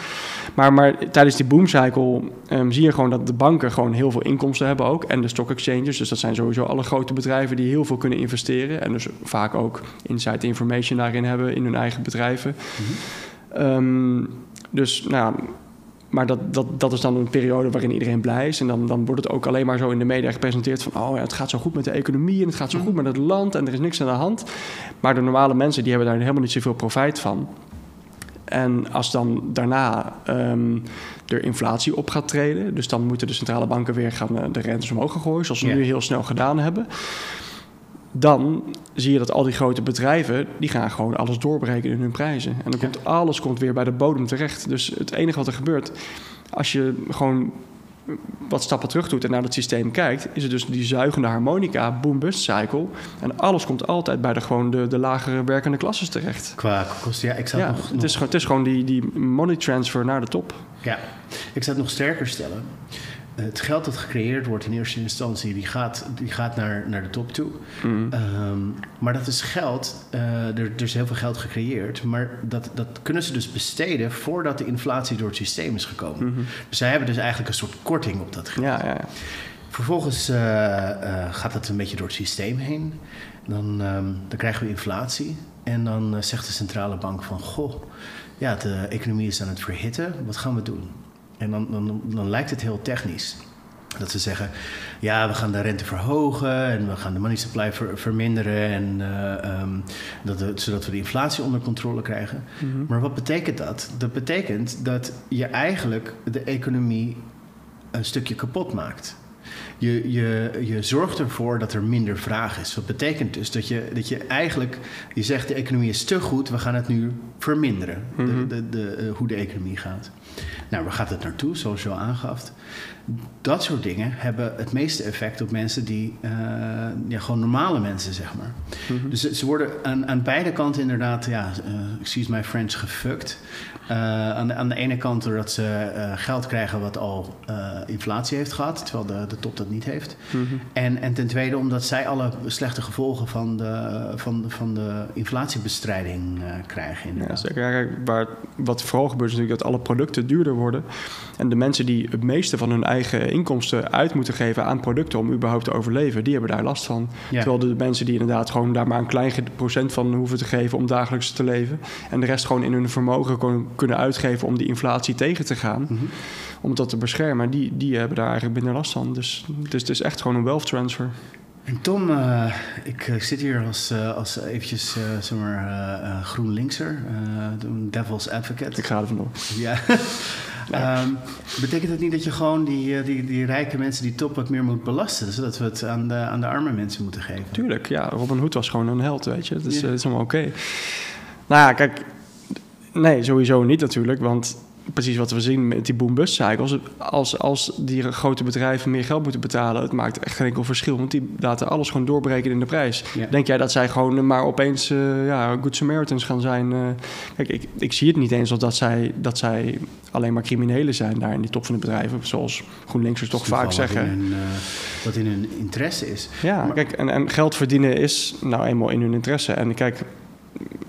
Maar, maar tijdens die boomcycle ehm, zie je gewoon dat de banken gewoon heel veel inkomsten hebben ook. En de stock exchanges. Dus dat zijn sowieso alle grote bedrijven die heel veel kunnen investeren. En dus vaak ook inside information daarin hebben in hun eigen bedrijven. Ehm, dus nou ja, maar dat, dat, dat is dan een periode waarin iedereen blij is. En dan, dan wordt het ook alleen maar zo in de media gepresenteerd van... oh ja, het gaat zo goed met de economie en het gaat zo goed met het land... en er is niks aan de hand. Maar de normale mensen die hebben daar helemaal niet zoveel profijt van. En als dan daarna ehm, er inflatie op gaat treden... dus dan moeten de centrale banken weer gaan eh, de rentes omhoog gaan gooien... zoals ze nu heel snel gedaan hebben... dan zie je dat al die grote bedrijven... die gaan gewoon alles doorberekenen in hun prijzen. En dan komt alles komt weer bij de bodem terecht. Dus het enige wat er gebeurt... als je gewoon wat stappen terug doet en naar het systeem kijkt... is het dus die zuigende harmonica, boom-bust cycle... en alles komt altijd bij de, gewoon de, de lagere werkende klasses terecht. Qua kosten, ja, ik zou Ja, het nog, het, nog- is, gewoon- het is gewoon die, die money transfer naar de top. Ja, ik zou het nog sterker stellen. Het geld dat gecreëerd wordt in eerste instantie, die gaat, die gaat naar, naar de top toe. Mhm. Ehm, maar dat is geld, eh, er, er is heel veel geld gecreëerd, maar dat, dat kunnen ze dus besteden voordat de inflatie door het systeem is gekomen. Mhm. Dus zij hebben dus eigenlijk een soort korting op dat geld. Ja, ja, ja. Vervolgens eh, eh, gaat dat een beetje door het systeem heen. Dan, ehm, dan krijgen we inflatie. En dan zegt de centrale bank van... Goh, ja, de economie is aan het verhitten. Wat gaan we doen? En dan, dan, dan lijkt het heel technisch. Dat ze zeggen, ja, we gaan de rente verhogen... en we gaan de money supply ver- verminderen... En, eh, ehm, dat we, zodat we de inflatie onder controle krijgen. Mhm. Maar wat betekent dat? Dat betekent dat je eigenlijk de economie een stukje kapot maakt. Je, je, je zorgt ervoor dat er minder vraag is. Dat betekent dus dat je, dat je eigenlijk, je zegt de economie is te goed, we gaan het nu verminderen, de, Mhm. de, de, eh, hoe de economie gaat. Nou, waar gaat het naartoe, zoals je al aangaf? Dat soort dingen hebben het meeste effect op mensen die, eh, ja, gewoon normale mensen, zeg maar. Mhm. Dus ze- worden aan, aan beide kanten inderdaad, ja, eh, excuse my French, gefukt. Eh, aan, de, aan de ene kant doordat ze eh, geld krijgen wat al eh, inflatie heeft gehad, terwijl de, de top dat niet heeft. Mhm. En, en ten tweede omdat zij alle slechte gevolgen van de, van, van de inflatiebestrijding krijgen. Ja, zeker. Ja, waar, wat vooral gebeurt is natuurlijk dat alle producten duurder worden. En de mensen die het meeste van hun eigen inkomsten uit moeten geven aan producten om überhaupt te overleven, die hebben daar last van. Ja. Terwijl de mensen die inderdaad gewoon daar maar een klein procent van hoeven te geven om dagelijks te leven. En de rest gewoon in hun vermogen kunnen uitgeven om die inflatie tegen te gaan. Mhm. Om dat te beschermen. Die, die hebben daar eigenlijk minder last van. Dus, dus het is echt gewoon een wealth transfer. En Tom, eh, ik eh, zit hier als, eh, als eventjes, eh zeg maar, GroenLinkser, een devil's advocate. Ik ga er vandoor. Ja. Ehm, betekent het niet dat je gewoon die, die, die rijke mensen die top wat meer moet belasten, zodat we het aan de, aan de arme mensen moeten geven? Tuurlijk, ja. Robin Hood was gewoon een held, weet je. Dus Ja. het is allemaal oké. Nou ja, kijk... Nee, sowieso niet natuurlijk. Want precies wat we zien met die boom-bust cycles... Als, als die grote bedrijven meer geld moeten betalen... het maakt echt geen enkel verschil. Want die laten alles gewoon doorbreken in de prijs. Ja. Denk jij dat zij gewoon maar opeens eh, ja, good Samaritans gaan zijn? eh? kijk, ik, ik zie het niet eens als dat zij, dat zij alleen maar criminelen zijn... daar in die top van de bedrijven. Zoals GroenLinksers toch vaak zeggen. in hun, eh, wat in hun interesse is. Ja, Maar- kijk, en, en geld verdienen is nou eenmaal in hun interesse. En kijk,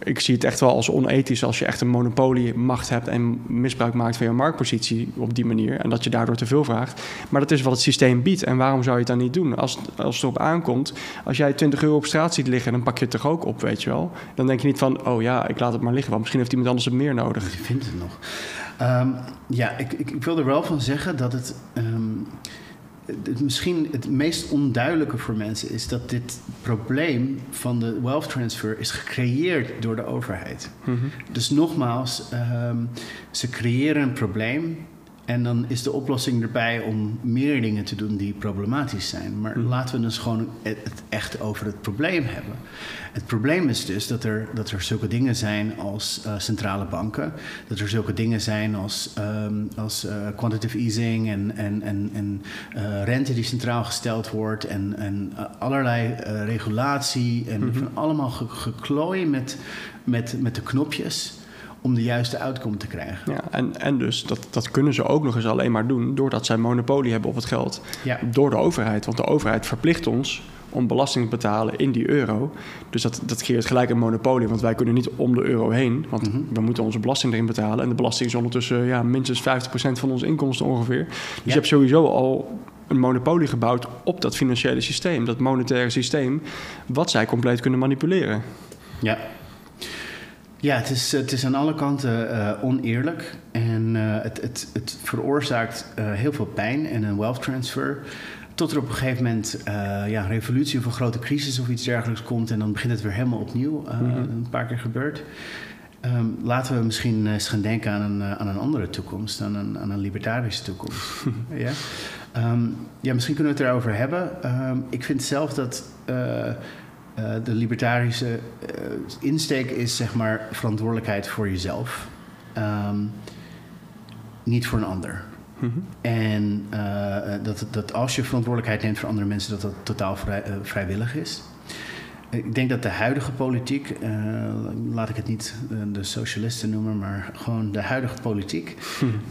ik zie het echt wel als onethisch als je echt een monopoliemacht hebt en misbruik maakt van je marktpositie op die manier. En dat je daardoor te veel vraagt. Maar dat is wat het systeem biedt. En waarom zou je het dan niet doen? Als, als het erop aankomt, als jij 20 euro op straat ziet liggen, dan pak je het toch ook op, weet je wel. Dan denk je niet van, oh ja, ik laat het maar liggen, want misschien heeft iemand anders het meer nodig. Je vindt het nog. Ehm, ja, ik, ik, ik wil er wel van zeggen dat het, ehm, het misschien het meest onduidelijke voor mensen is dat dit probleem van de wealth transfer is gecreëerd door de overheid. Mhm. Dus nogmaals, ehm, ze creëren een probleem en dan is de oplossing erbij om meer dingen te doen die problematisch zijn. Maar Mhm. laten we dus gewoon het, echt over het probleem hebben. Het probleem is dus dat er, dat er zulke dingen zijn als eh, centrale banken, dat er zulke dingen zijn als, ehm, als eh, quantitative easing en, en, en, en eh, rente die centraal gesteld wordt en, en allerlei regulatie en Mhm. van allemaal ge- geklooi met, met, met de knopjes om de juiste outcome te krijgen. Ja, en, en dus dat, dat kunnen ze ook nog eens alleen maar doen doordat zij monopolie hebben op het geld. Ja. door de overheid. Want de overheid verplicht ons om belasting te betalen in die euro. Dus dat, dat creëert gelijk een monopolie. Want wij kunnen niet om de euro heen. Want Mhm. we moeten onze belasting erin betalen. En de belasting is ondertussen ja, minstens 50% van onze inkomsten ongeveer. Dus je hebt sowieso al een monopolie gebouwd op dat financiële systeem. Dat monetaire systeem. Wat zij compleet kunnen manipuleren. Ja. Ja, het is, het is aan alle kanten eh, oneerlijk en eh, het, het, het veroorzaakt eh, heel veel pijn en een wealth transfer. Tot er op een gegeven moment ja, een revolutie of een grote crisis of iets dergelijks komt en dan begint het weer helemaal opnieuw. Mhm. Een paar keer gebeurd. Ehm, laten we misschien eens gaan denken aan een, aan een andere toekomst, aan een, aan een libertarische toekomst. ja? Ehm, ja, misschien kunnen we het erover hebben. Ehm, ik vind zelf dat eh, de libertarische eh, insteek is, zeg maar, verantwoordelijkheid voor jezelf. Ehm, niet voor een ander. Mhm. En eh, dat, dat als je verantwoordelijkheid neemt voor andere mensen, dat dat totaal vrij, vrijwillig is. Ik denk dat de huidige politiek, laat ik het niet de socialisten noemen, maar gewoon de huidige politiek,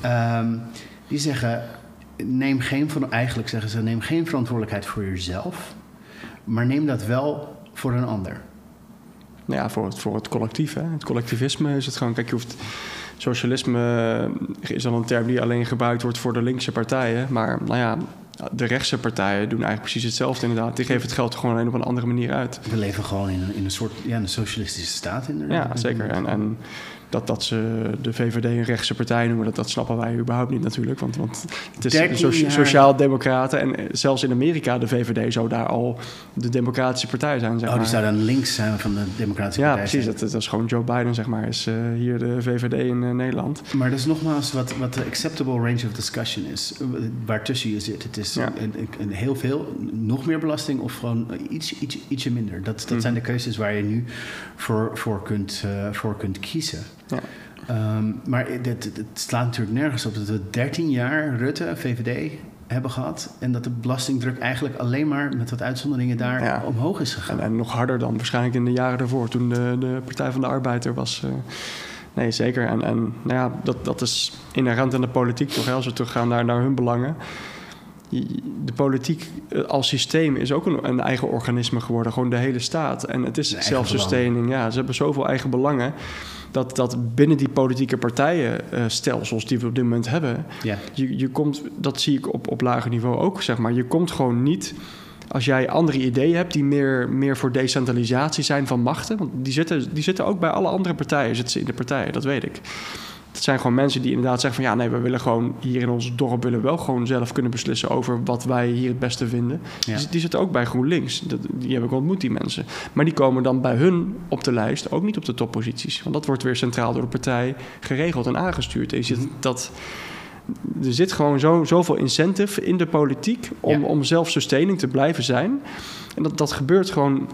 ehm, die zeggen: neem geen van, eigenlijk zeggen ze, neem geen verantwoordelijkheid voor jezelf, maar neem dat wel voor een ander. Nou ja, voor het, voor het collectief. Hè. Het collectivisme is het gewoon... Kijk, je hoeft... Socialisme is dan een term die alleen gebruikt wordt voor de linkse partijen. Maar nou ja, de rechtse partijen doen eigenlijk precies hetzelfde inderdaad. Die geven het geld gewoon alleen op een andere manier uit. We leven gewoon in een, in een soort ja, een socialistische staat, inderdaad. Ja, zeker. En, en dat, dat ze de VVD een rechtse partij noemen, dat, dat snappen wij überhaupt niet natuurlijk. Want, want het is so sociaal-democraten. En eh, zelfs in Amerika, de VVD zou daar al de democratische partij zijn. Zeg oh, die zou dan links zijn van de democratische ja, partij. Ja, precies. Dat, dat, is gewoon Joe Biden, zeg maar, is uh, hier de VVD in uh, Nederland. Maar dat is nogmaals wat, wat de acceptable range of discussion is. Waartussen je zit. Het is ja. een, een, heel veel, nog meer belasting of gewoon iets, iets, ietsje minder. Dat, dat mm. zijn de keuzes waar je nu voor, voor, kunt, uh, voor kunt kiezen. Ja. Um, maar het, het, slaat natuurlijk nergens op dat we 13 jaar Rutte, VVD, hebben gehad. En dat de belastingdruk eigenlijk alleen maar met wat uitzonderingen daar ja. omhoog is gegaan. En, en, nog harder dan waarschijnlijk in de jaren daarvoor, toen de, de Partij van de Arbeid er was. Uh, nee, zeker. En, en nou ja, dat, dat is inherent in de politiek toch, als we teruggaan naar, naar hun belangen de politiek eh, als systeem is ook een, een, eigen organisme geworden. Gewoon de hele staat. En het is zelfsustaining. Ja, ze hebben zoveel eigen belangen. Dat, dat binnen die politieke partijenstelsels uh, die we op dit moment hebben... Ja. Je, je komt, dat zie ik op, op lager niveau ook, zeg maar. Je komt gewoon niet... Als jij andere ideeën hebt die meer, meer voor decentralisatie zijn van machten... want die zitten, die zitten ook bij alle andere partijen, zitten ze in de partijen, dat weet ik. Het zijn gewoon mensen die inderdaad zeggen van ja, nee, we willen gewoon hier in ons dorp willen wel gewoon zelf kunnen beslissen over wat wij hier het beste vinden. Die, die, zitten ook bij GroenLinks. Dat, die heb ik ontmoet, die mensen. Maar die komen dan bij hun op de lijst ook niet op de topposities. Want dat wordt weer centraal door de partij geregeld en aangestuurd. En je ziet mhm. dat er zit gewoon zo, zoveel incentive in de politiek om, ja. om zelfsustaining te blijven zijn. En dat, dat gebeurt gewoon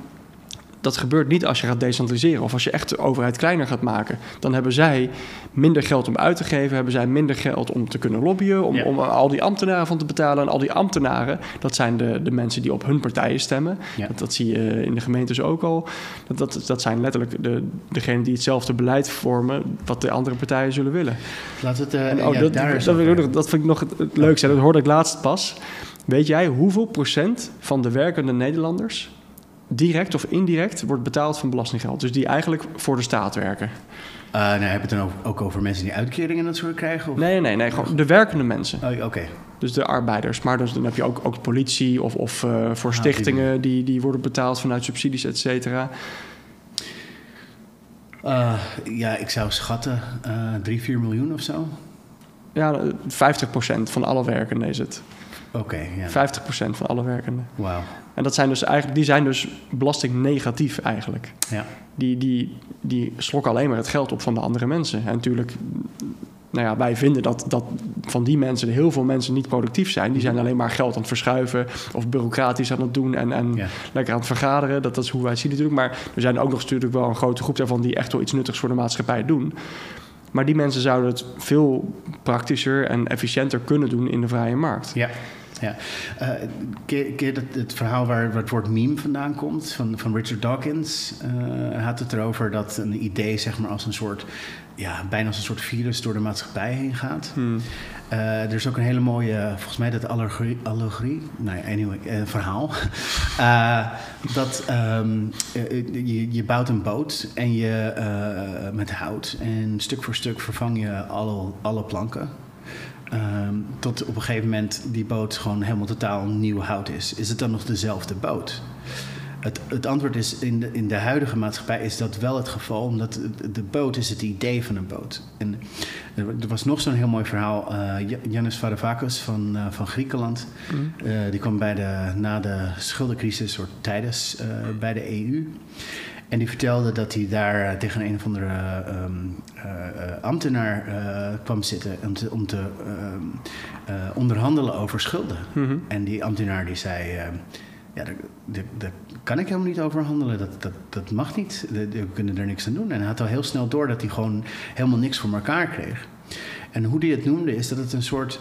dat gebeurt niet als je gaat decentraliseren of als je echt de overheid kleiner gaat maken. Dan hebben zij minder geld om uit te geven, hebben zij minder geld om te kunnen lobbyen, om, om al die ambtenaren van te betalen. En al die ambtenaren, dat zijn de, de mensen die op hun partijen stemmen. Dat, dat, zie je in de gemeentes ook al. Dat, dat, dat zijn letterlijk de, degenen die hetzelfde beleid vormen wat de andere partijen zullen willen. Laat het, uh, oh, dat, dat, dat, dat vind ik nog het leukste. Dat hoorde ik laatst pas. Weet jij hoeveel procent van de werkende Nederlanders direct of indirect wordt betaald van belastinggeld. Dus die eigenlijk voor de staat werken. Uh, nou, heb je het dan ook over mensen die uitkeringen en dat soort krijgen? Of? Nee, nee, nee, gewoon de werkende mensen. Oh, Oké. Dus de arbeiders. Maar dus, dan heb je ook, ook politie of, of uh, voor ah, stichtingen die, die worden betaald vanuit subsidies, et cetera. Uh, ja, ik zou schatten uh, 3, 4 miljoen of zo. Ja, 50% van alle werkenden is het. Oké, ja. 50% van alle werkenden. Wauw. En dat zijn dus eigenlijk, die zijn dus belastingnegatief eigenlijk. Ja. Die, die, die slokken alleen maar het geld op van de andere mensen. En natuurlijk, nou ja, wij vinden dat, dat van die mensen heel veel mensen niet productief zijn. Die zijn alleen maar geld aan het verschuiven of bureaucratisch aan het doen en, en lekker aan het vergaderen. Dat, dat is hoe wij het zien natuurlijk. Maar er zijn ook nog natuurlijk wel een grote groep daarvan die echt wel iets nuttigs voor de maatschappij doen. Maar die mensen zouden het veel praktischer en efficiënter kunnen doen in de vrije markt. Ja. Ja. Uh, keer dat, het verhaal waar, waar, het woord meme vandaan komt, van, van Richard Dawkins, uh, had het erover dat een idee, zeg maar, als een soort, ja, bijna als een soort virus door de maatschappij heen gaat. Hmm. Uh, er is ook een hele mooie, volgens mij dat allegorie, allegorie nee, anyway, verhaal. Dat um, je, je bouwt een boot en je, met hout en stuk voor stuk vervang je alle, alle planken. Um, tot op een gegeven moment die boot gewoon helemaal totaal nieuw hout is. Is het dan nog dezelfde boot? Het, het, antwoord is, in de, in de huidige maatschappij is dat wel het geval, omdat de boot is het idee van een boot. En er was nog zo'n heel mooi verhaal. Uh, Yannis Varoufakis van, uh, van Griekenland, mm. uh, die kwam bij de, na de schuldencrisis, of tijdens, bij de EU. En die vertelde dat hij daar eh, tegen een of andere um, uh, ambtenaar uh, kwam zitten om te, om te um, onderhandelen over schulden. Mm -hmm. En die ambtenaar die zei: Ja, daar, daar, daar, kan ik helemaal niet over handelen. Dat, dat, dat mag niet. We kunnen er niks aan doen. En hij had al heel snel door dat hij gewoon helemaal niks voor elkaar kreeg. En hoe hij het noemde, is dat het een soort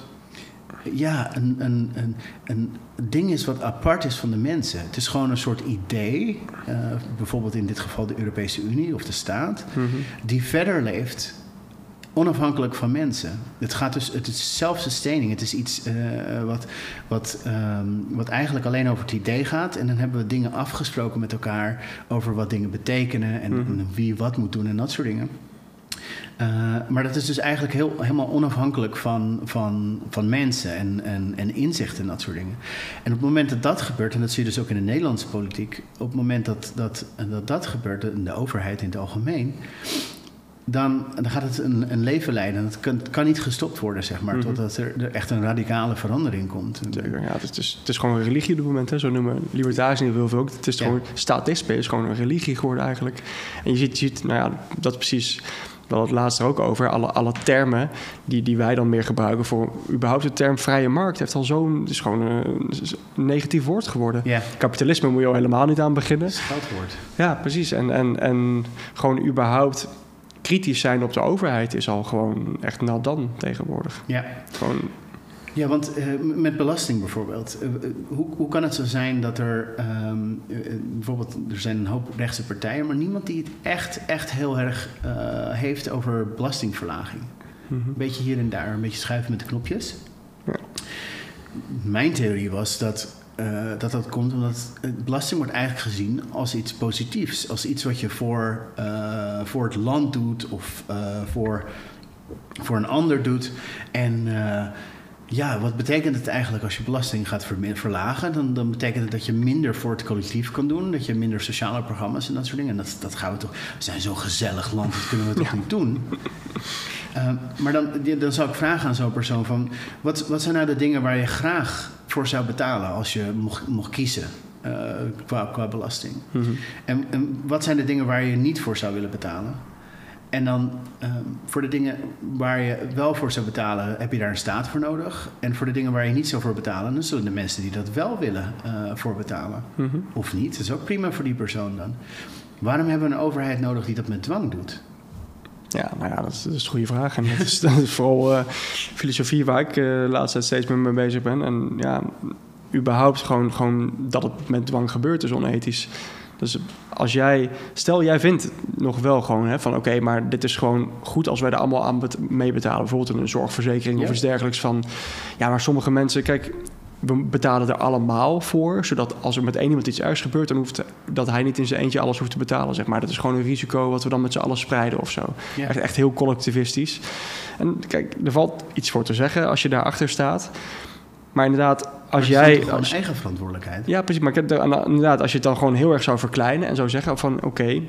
ja, een, een, een, een ding is wat apart is van de mensen. Het is gewoon een soort idee, uh, bijvoorbeeld in dit geval de Europese Unie of de staat, mm -hmm. die verder leeft onafhankelijk van mensen. Het, gaat dus, het is self-sustaining. Het is iets uh, wat, wat, um, wat eigenlijk alleen over het idee gaat. En dan hebben we dingen afgesproken met elkaar over wat dingen betekenen en, mm -hmm. en wie wat moet doen en dat soort dingen. Uh, maar dat is dus eigenlijk heel, helemaal onafhankelijk van, van, van mensen en, en, en inzicht en dat soort dingen. En op het moment dat dat gebeurt, en dat zie je dus ook in de Nederlandse politiek, op het moment dat dat, dat, dat gebeurt, in de overheid in het algemeen, dan, dan gaat het een, een leven leiden. Het kan, kan niet gestopt worden, zeg maar, Mhm. totdat er, er echt een radicale verandering komt. Zeker, ja, het, is, het is gewoon een religie op dit moment. Hè. Zo noemen libertariërs in heel veel ook. Het is Ja. gewoon statisme is gewoon een religie geworden eigenlijk. En je ziet, je ziet nou ja, dat is precies wel het laatste er ook over. Alle, alle termen die, die wij dan meer gebruiken voor überhaupt de term vrije markt heeft al zo'n, het is gewoon een, een negatief woord geworden. Kapitalisme moet je al helemaal niet aan beginnen. scheldwoord. Ja, precies. En, en, en gewoon überhaupt kritisch zijn op de overheid is al gewoon echt nou dan tegenwoordig. Ja. Gewoon, Ja, want eh, met belasting bijvoorbeeld. eh, eh, hoe, hoe kan het zo zijn dat er ehm, eh, eh, bijvoorbeeld, er zijn een hoop rechtse partijen, maar niemand die het echt, echt heel erg heeft over belastingverlaging? mhm. Een beetje hier en daar, een beetje schuiven met de knopjes. Ja. Mijn theorie was dat, eh, dat dat komt omdat belasting wordt eigenlijk gezien als iets positiefs. Als iets wat je voor, eh, voor het land doet of eh, voor, voor een ander doet. En ja, wat betekent het eigenlijk als je belasting gaat verlagen? Dan, dan betekent het dat je minder voor het collectief kan doen. Dat je minder sociale programma's en dat soort dingen. En dat, dat gaan we toch... We zijn zo'n gezellig land, dat kunnen we toch niet doen? Uh, maar dan, dan zou ik vragen aan zo'n persoon van... Wat, wat zijn nou de dingen waar je graag voor zou betalen als je mocht, mocht kiezen uh, qua, qua belasting? Mhm. En, en wat zijn de dingen waar je niet voor zou willen betalen? En dan uh, voor de dingen waar je wel voor zou betalen, heb je daar een staat voor nodig. En voor de dingen waar je niet zou voor betalen, dan zullen de mensen die dat wel willen uh, voor betalen. Mhm. Of niet, dat is ook prima voor die persoon dan. Waarom hebben we een overheid nodig die dat met dwang doet? Ja, nou ja, dat is, dat is een goede vraag. En dat is, dat is vooral uh, filosofie waar ik uh, de laatste tijd steeds meer mee bezig ben. En ja, überhaupt gewoon, gewoon dat het met dwang gebeurt is onethisch. Dus als jij, stel jij vindt nog wel gewoon hè, van oké, okay, maar dit is gewoon goed als wij er allemaal aan mee betalen. Bijvoorbeeld een zorgverzekering ja. of iets dergelijks van. Ja, maar sommige mensen, kijk, we betalen er allemaal voor, zodat als er met één iemand iets ergs gebeurt, dan hoeft dat hij niet in zijn eentje alles hoeft te betalen, zeg maar. Dat is gewoon een risico wat we dan met z'n allen spreiden of zo. Ja. Echt, echt heel collectivistisch. En kijk, er valt iets voor te zeggen als je daarachter staat. Maar inderdaad, als maar jij. Gewoon als, eigen verantwoordelijkheid. Ja, precies. Maar inderdaad, als je het dan gewoon heel erg zou verkleinen en zou zeggen van oké, okay,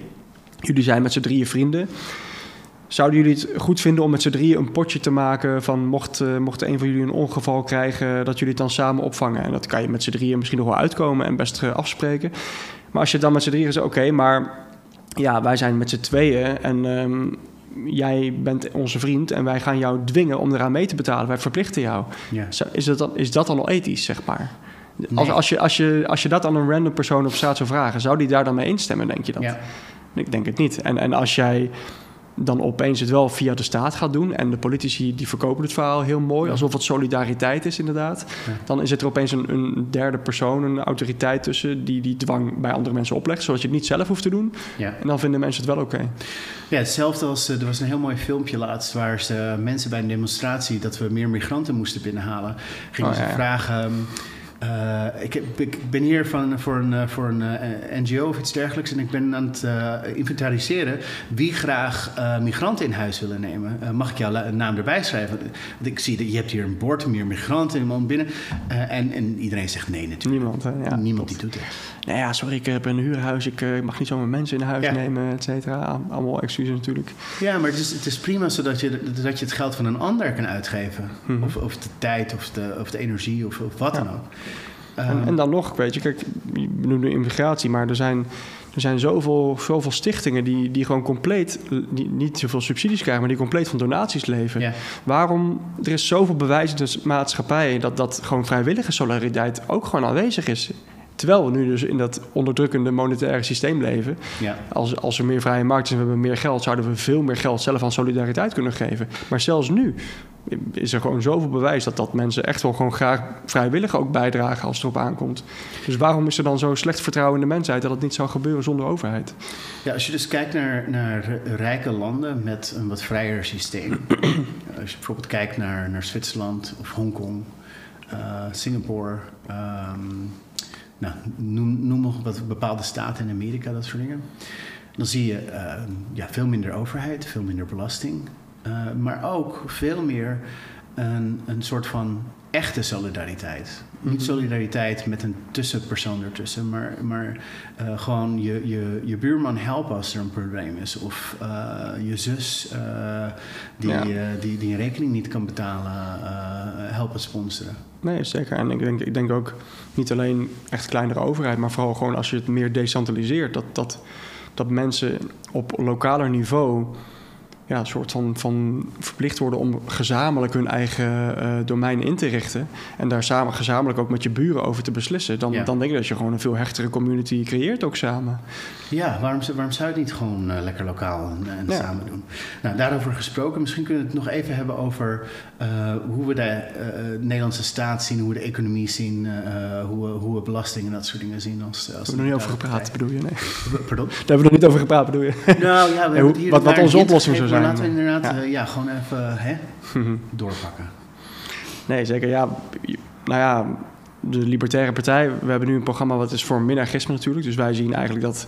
jullie zijn met z'n drieën vrienden. Zouden jullie het goed vinden om met z'n drieën een potje te maken van mocht, uh, mocht een van jullie een ongeval krijgen, dat jullie het dan samen opvangen? En dat kan je met z'n drieën misschien nog wel uitkomen en best uh, afspreken. Maar als je dan met z'n drieën zegt, oké, okay, maar ja, wij zijn met z'n tweeën en um, jij bent onze vriend en wij gaan jou dwingen om eraan mee te betalen. Wij verplichten jou. Ja. Is, dat dan, is dat dan al ethisch, zeg maar? Nee. Als, als, je, als, je, als je dat aan een random persoon op straat zou vragen, zou die daar dan mee instemmen, denk je dat? Ja. Ik denk het niet. En, en als jij dan opeens het wel via de staat gaat doen. En de politici die verkopen het verhaal heel mooi, alsof het solidariteit is inderdaad. Ja. Dan is het er opeens een, een, derde persoon, een autoriteit tussen die die dwang bij andere mensen oplegt, zodat je het niet zelf hoeft te doen. Ja. En dan vinden mensen het wel oké. Okay. Ja, hetzelfde als er was een heel mooi filmpje laatst waar ze mensen bij een demonstratie dat we meer migranten moesten binnenhalen, gingen Oh, ze ja, vragen. Uh, ik, heb, ik, ben hier van, voor een, uh, voor een uh, NGO of iets dergelijks en ik ben aan het eh, inventariseren wie graag migranten in huis willen nemen. mag ik jouw naam erbij schrijven? Want ik zie dat je hebt hier een bord, meer migranten in binnen. en, en iedereen zegt nee natuurlijk. Niemand, hè? Ja, Niemand die doet het. Nou ja, sorry, ik heb een huurhuis, ik mag niet zomaar mensen in huis ja. nemen, et cetera. Allemaal excuses natuurlijk. Ja, maar het is, het is prima zodat je, dat je het geld van een ander kan uitgeven. Mhm. Mm -hmm. of, of de tijd of de, of de energie of, of wat ja. dan ook. En, en, dan nog, weet je, kijk, je noemde immigratie, maar er zijn, er zijn zoveel, zoveel stichtingen die, die gewoon compleet, die niet zoveel subsidies krijgen, maar die compleet van donaties leven. Ja. Waarom? Er is zoveel bewijs in de maatschappij dat, dat gewoon vrijwillige solidariteit ook gewoon aanwezig is. Terwijl we nu dus in dat onderdrukkende monetaire systeem leven. Ja. Als, als er meer vrije markt is en we hebben meer geld, zouden we veel meer geld zelf aan solidariteit kunnen geven. Maar zelfs nu is er gewoon zoveel bewijs dat, dat mensen echt wel gewoon graag vrijwillig ook bijdragen als het erop aankomt. Dus waarom is er dan zo slecht vertrouwen in de mensheid dat het niet zou gebeuren zonder overheid? Ja, als je dus kijkt naar, naar rijke landen met een wat vrijer systeem. als je bijvoorbeeld kijkt naar, naar Zwitserland of Hongkong, uh, Singapore. Um, nou, noem, noem nog wat bepaalde staten in Amerika, dat soort dingen. Dan zie je uh, ja, veel minder overheid, veel minder belasting. Uh, maar ook veel meer een, een soort van echte solidariteit. Niet Mhm. solidariteit met een tussenpersoon ertussen, maar, maar eh, gewoon je, je, je buurman helpen als er een probleem is. Of eh, je zus eh, die, Ja. eh, die, die een rekening niet kan betalen, eh, helpen sponsoren. Nee, zeker. En ik denk, ik denk ook niet alleen echt kleinere overheid, maar vooral gewoon als je het meer decentraliseert. Dat, dat, dat mensen op lokaler niveau ja, een soort van, van verplicht worden om gezamenlijk hun eigen eh, domein in te richten. En daar samen gezamenlijk ook met je buren over te beslissen. Dan, Ja. dan denk ik dat je gewoon een veel hechtere community creëert ook samen. Ja, waarom, zou- waarom zou je het niet gewoon eh, lekker lokaal en, en Ja. samen doen? Nou, daarover gesproken, misschien kunnen we het nog even hebben over eh, hoe we de Nederlandse staat zien, hoe we de economie zien, hoe, we, hoe we belasting en dat soort dingen zien. Als, als Daar hebben we nog niet over gepraat, bedoel je? Nee. Pardon? Daar hebben we nog niet over gepraat, bedoel je? Nou ja, we hebben het hier wat- wat onze oplossing zou gegeven, Laten we inderdaad Ja. eh, ja, gewoon even hè, doorpakken. Nee, zeker. Ja, nou ja, de Libertaire Partij, we hebben nu een programma wat is voor minarchisme natuurlijk. Dus wij zien eigenlijk dat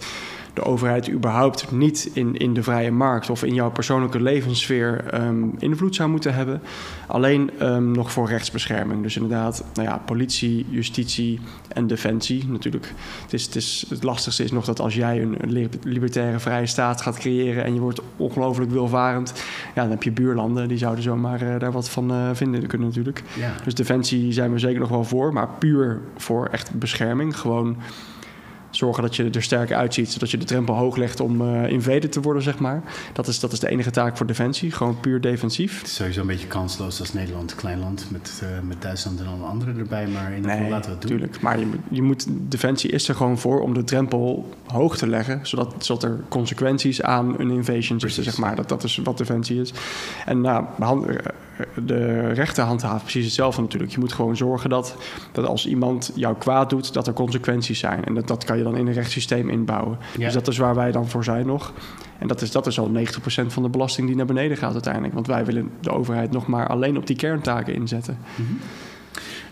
de overheid überhaupt niet in, in de vrije markt of in jouw persoonlijke levenssfeer ehm, invloed zou moeten hebben. Alleen ehm, nog voor rechtsbescherming. Dus inderdaad, nou ja, politie, justitie en defensie natuurlijk. Het, is, het, is, het lastigste is nog dat als jij een, een li- libertaire vrije staat gaat creëren en je wordt ongelooflijk welvarend, ja, dan heb je buurlanden die zouden zomaar eh, daar wat van eh, vinden kunnen natuurlijk. Ja. Dus defensie zijn we zeker nog wel voor, maar puur voor echt bescherming. Gewoon zorgen dat je er sterk uitziet, zodat je de drempel hoog legt om eh invader te worden, zeg maar. Dat is, dat is de enige taak voor defensie, gewoon puur defensief. Het is sowieso een beetje kansloos als Nederland, klein land met, eh, met Duitsland en alle anderen erbij. Maar in ieder geval laten we het doen. tuurlijk. Maar je, je moet, defensie is er gewoon voor om de drempel hoog te leggen, zodat, zodat er consequenties aan een invasion zitten, zeg maar. Dat, dat is wat defensie is. En nou, behand- de rechten handhaven precies hetzelfde natuurlijk. Je moet gewoon zorgen dat, dat als iemand jou kwaad doet, dat er consequenties zijn. En dat, dat kan je dan in een rechtssysteem inbouwen. Ja. Dus dat is waar wij dan voor zijn nog. En dat is, dat is al 90% van de belasting die naar beneden gaat uiteindelijk. Want wij willen de overheid nog maar alleen op die kerntaken inzetten. Mhm.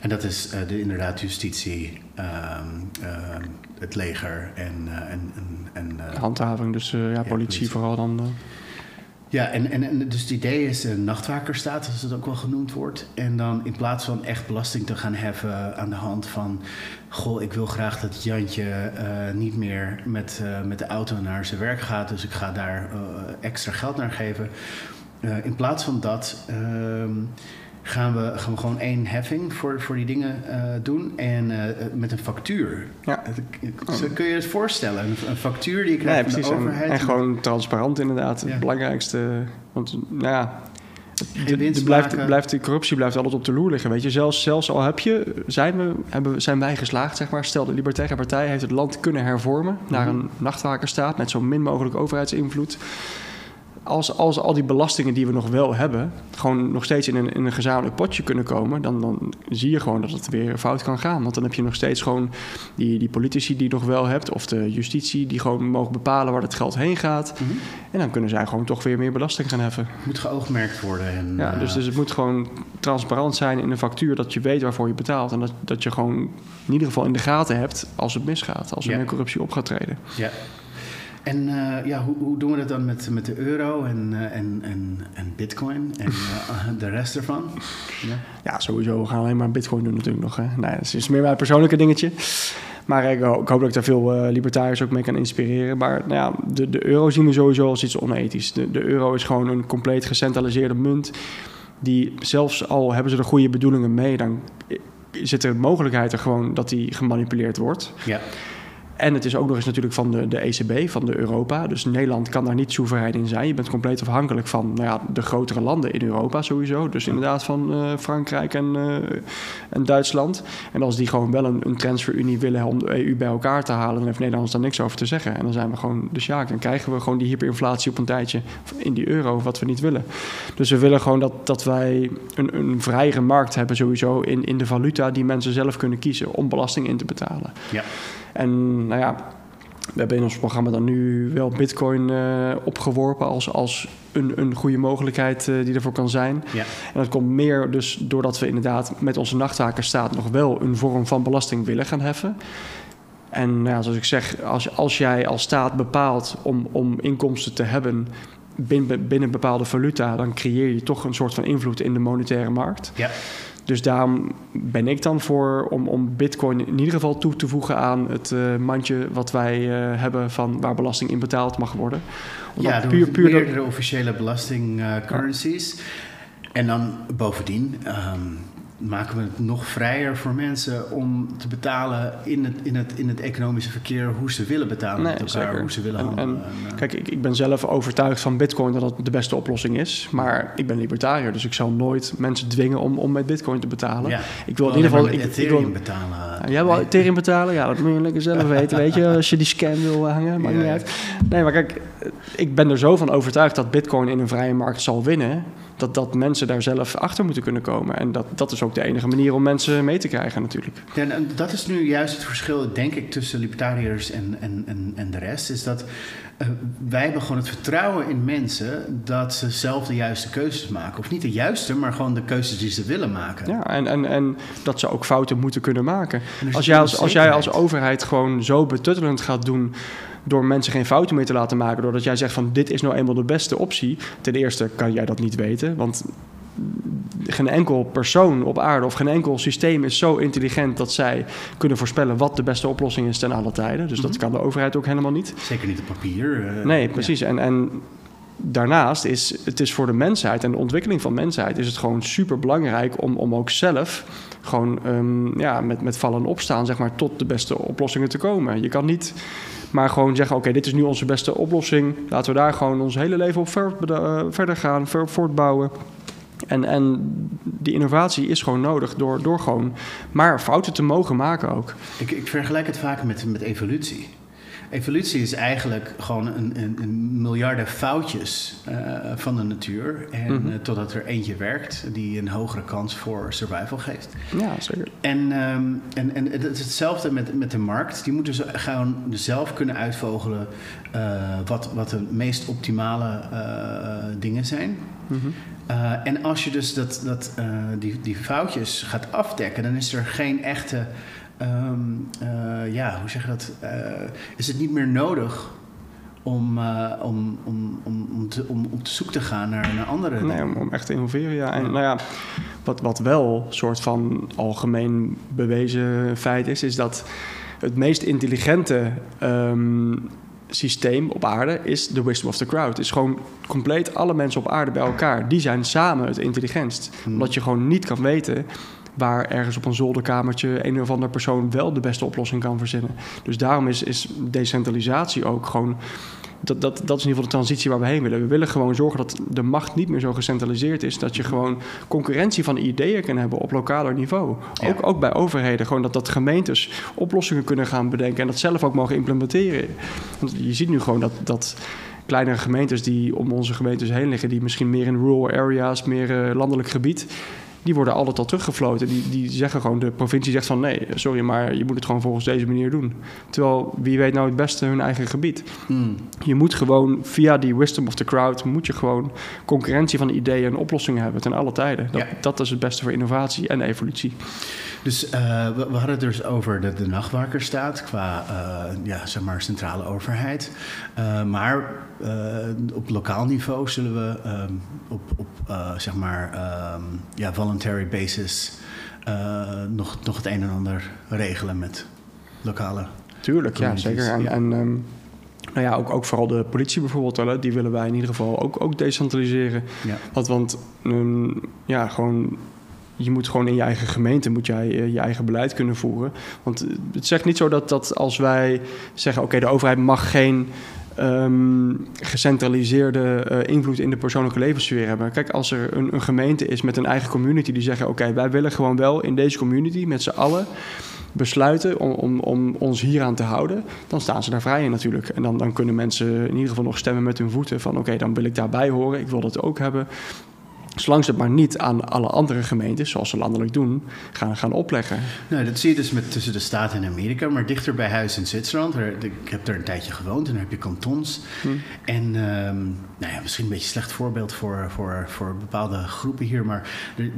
En dat is eh, de, inderdaad justitie, ehm, ehm, het leger en... eh, en, en, eh, Handhaving, dus eh, ja, politie, politie. vooral dan. Eh. Ja, en, en, en dus het idee is een nachtwakerstaat, zoals het ook wel genoemd wordt. En dan in plaats van echt belasting te gaan heffen aan de hand van... goh, ik wil graag dat Jantje eh, niet meer met, eh, met de auto naar zijn werk gaat... dus ik ga daar eh, extra geld naar geven. Eh, in plaats van dat ehm, gaan, we, gaan we gewoon één heffing voor, voor die dingen eh, doen... en eh, met een factuur. Ja. Kun je het voorstellen, een, factuur die je krijgt van precies. de En, overheid... en gewoon transparant inderdaad. Ja. Het belangrijkste. Want nou ja, de, blijft, blijft, de corruptie blijft altijd op de loer liggen. Weet je, zelfs, zelfs al heb je, zijn, we, hebben, zijn wij geslaagd, zeg maar. Stel, de Libertaire Partij heeft het land kunnen hervormen naar Mhm. een nachtwakerstaat met zo min mogelijk overheidsinvloed. Als, als al die belastingen die we nog wel hebben, gewoon nog steeds in een, in een gezamenlijk potje kunnen komen, dan, dan zie je gewoon dat het weer fout kan gaan. Want dan heb je nog steeds gewoon die, die politici die je nog wel hebt, of de justitie die gewoon mogen bepalen waar het geld heen gaat. Mhm. En dan kunnen zij gewoon toch weer meer belasting gaan heffen. moet geoogmerkt worden. En, Ja, dus, eh, dus het moet gewoon transparant zijn in een factuur dat je weet waarvoor je betaalt. En dat, dat je gewoon in ieder geval in de gaten hebt als het misgaat, als er Ja. meer corruptie op gaat treden. ja. En eh, ja, hoe, hoe doen we dat dan met, met de euro en, eh, en, en, en bitcoin en eh, de rest ervan? Ja. Ja, sowieso. We gaan alleen maar bitcoin doen natuurlijk nog. Hè. Nee, dat is meer mijn persoonlijke dingetje. Maar ik, ho- ik hoop dat ik daar veel libertariërs ook mee kan inspireren. Maar nou ja, de, de euro zien we sowieso als iets onethisch. De, de euro is gewoon een compleet gecentraliseerde munt. Die zelfs al hebben ze er goede bedoelingen mee, dan zit er mogelijkheid er gewoon dat die gemanipuleerd wordt. ja. En het is ook nog eens natuurlijk van de, de ECB, van de Europa. Dus Nederland kan daar niet soeverein in zijn. Je bent compleet afhankelijk van nou ja, de grotere landen in Europa sowieso. Dus inderdaad van eh, Frankrijk en, eh, en Duitsland. En als die gewoon wel een, een transferunie willen om de EU bij elkaar te halen... dan heeft Nederland daar niks over te zeggen. En dan zijn we gewoon de sjaak. Dan krijgen we gewoon die hyperinflatie op een tijdje in die euro, wat we niet willen. Dus we willen gewoon dat, dat wij een, een vrijere markt hebben sowieso... In, in de valuta die mensen zelf kunnen kiezen om belasting in te betalen. Ja. En nou ja, we hebben in ons programma dan nu wel Bitcoin eh, opgeworpen als, als een, een goede mogelijkheid eh, die ervoor kan zijn. Ja. En dat komt meer dus doordat we inderdaad met onze nachthakerstaat nog wel een vorm van belasting willen gaan heffen. En nou ja, zoals ik zeg, als, als jij als staat bepaalt om, om inkomsten te hebben binnen, binnen bepaalde valuta, dan creëer je toch een soort van invloed in de monetaire markt. Ja. Dus daarom ben ik dan voor om, om Bitcoin in ieder geval toe te voegen aan het uh, mandje wat wij uh, hebben van waar belasting in betaald mag worden. Omdat ja, puur, puur meerdere officiële belastingcurrencies. Uh, en dan bovendien. Um, maken we het nog vrijer voor mensen om te betalen in het, in het, in het economische verkeer hoe ze willen betalen nee, met elkaar, zeker. hoe ze willen handelen. En, kijk, ik, ik ben zelf overtuigd van Bitcoin dat dat de beste oplossing is, maar ik ben libertariër, dus ik zal nooit mensen dwingen om, om met Bitcoin te betalen. ik wil in ieder geval ik, Ethereum ik betalen. jij wil Ethereum betalen? Ja, dat moet je lekker zelf weten, weet je, als je die scam wil hangen, maakt niet uit. Nee, maar kijk, ik ben er zo van overtuigd dat Bitcoin in een vrije markt zal winnen dat, dat mensen daar zelf achter moeten kunnen komen. En dat, dat is ook de enige manier om mensen mee te krijgen natuurlijk. Ja, en dat is nu juist het verschil, denk ik, tussen libertariërs en, en, en, en de rest. Is dat uh, wij hebben gewoon het vertrouwen in mensen dat ze zelf de juiste keuzes maken. Of niet de juiste, maar gewoon de keuzes die ze willen maken. Ja, en, en, en dat ze ook fouten moeten kunnen maken. Als jij als, als jij als overheid gewoon zo betuttelend gaat doen door mensen geen fouten meer te laten maken. Doordat jij zegt van dit is nou eenmaal de beste optie. Ten eerste kan jij dat niet weten. Want geen enkel persoon op aarde of geen enkel systeem is zo intelligent dat zij kunnen voorspellen wat de beste oplossing is ten alle tijden. Dus dat mhm. kan de overheid ook helemaal niet. Zeker niet op papier. Uh, nee, precies. En, en daarnaast is het is voor de mensheid en de ontwikkeling van mensheid is het gewoon super belangrijk om, om ook zelf gewoon um, ja, met, met vallen en opstaan zeg maar, tot de beste oplossingen te komen. Je kan niet maar gewoon zeggen, oké, dit is nu onze beste oplossing. Laten we daar gewoon ons hele leven op uh, verder gaan, voortbouwen. En, en die innovatie is gewoon nodig door, door gewoon maar fouten te mogen maken ook. Ik, ik vergelijk het vaak met, met evolutie. Evolutie is eigenlijk gewoon een, een, een miljarden foutjes uh, van de natuur. En mm -hmm. uh, totdat er eentje werkt die een hogere kans voor survival geeft. Ja, zeker. En, um, en, en het is hetzelfde met, met de markt. Die moeten ze gewoon zelf kunnen uitvogelen uh, wat, wat de meest optimale dingen zijn. Mm -hmm. en als je dus dat, dat, die, die foutjes gaat afdekken, dan is er geen echte um, uh, ja, hoe zeg je dat? Uh, is het niet meer nodig om, uh, om, om, om, om, te, om op zoek te gaan naar, naar andere Nee, om, om, echt te innoveren, ja. En nou ja, wat, wat wel een soort van algemeen bewezen feit is, is dat het meest intelligente um, systeem op aarde is de wisdom of the crowd. Is gewoon compleet alle mensen op aarde bij elkaar. Die zijn samen het intelligentst. Hmm. Omdat je gewoon niet kan weten waar ergens op een zolderkamertje een of andere persoon wel de beste oplossing kan verzinnen. Dus daarom is, is decentralisatie ook gewoon. Dat, dat, dat is in ieder geval de transitie waar we heen willen. We willen gewoon zorgen dat de macht niet meer zo gecentraliseerd is. Dat je gewoon concurrentie van ideeën kan hebben op lokaler niveau. Ook, ook bij overheden. Gewoon dat, dat gemeentes oplossingen kunnen gaan bedenken en dat zelf ook mogen implementeren. Want je ziet nu gewoon dat. dat kleinere gemeentes die om onze gemeentes heen liggen, die misschien meer in rural areas, meer uh, landelijk gebied, die worden altijd al teruggefloten. Die, die zeggen gewoon, de provincie zegt van nee, sorry, maar je moet het gewoon volgens deze manier doen. Terwijl wie weet nou het beste hun eigen gebied. Hmm. Je moet gewoon via die wisdom of the crowd, moet je gewoon concurrentie van ideeën en oplossingen hebben ten alle tijden. Dat, dat is het beste voor innovatie en evolutie. Dus uh, we, we, hadden het dus over de, de nachtwakerstaat qua uh, ja, zeg maar centrale overheid. Uh, maar op lokaal niveau zullen we um, op, op zeg maar um, ja, voluntary basis nog, nog het een en ander regelen met lokale. Tuurlijk, ja, zeker. En, ja. en um, nou ja, ook, ook vooral de politie bijvoorbeeld, die willen wij in ieder geval ook, ook decentraliseren. Ja. Want, want ja, gewoon je moet gewoon in je eigen gemeente moet jij, uh, je eigen beleid kunnen voeren. Want het zegt niet zo dat, dat als wij zeggen: oké, de overheid mag geen um, gecentraliseerde uh, invloed in de persoonlijke levenssfeer hebben. Kijk, als er een, een gemeente is met een eigen community die zeggen: oké, wij willen gewoon wel in deze community met z'n allen besluiten om, om, om ons hieraan te houden, dan staan ze daar vrij in natuurlijk. En dan, dan kunnen mensen in ieder geval nog stemmen met hun voeten van oké, dan wil ik daarbij horen, ik wil dat ook hebben. Zolang ze het maar niet aan alle andere gemeentes, zoals ze landelijk doen, gaan, gaan opleggen. Nou, dat zie je dus met, tussen de Staten en Amerika, maar dichter bij huis in Zwitserland. Ik heb daar een tijdje gewoond en dan heb je kantons. Hm. En um, nou ja, misschien een beetje een slecht voorbeeld voor, voor, voor bepaalde groepen hier, maar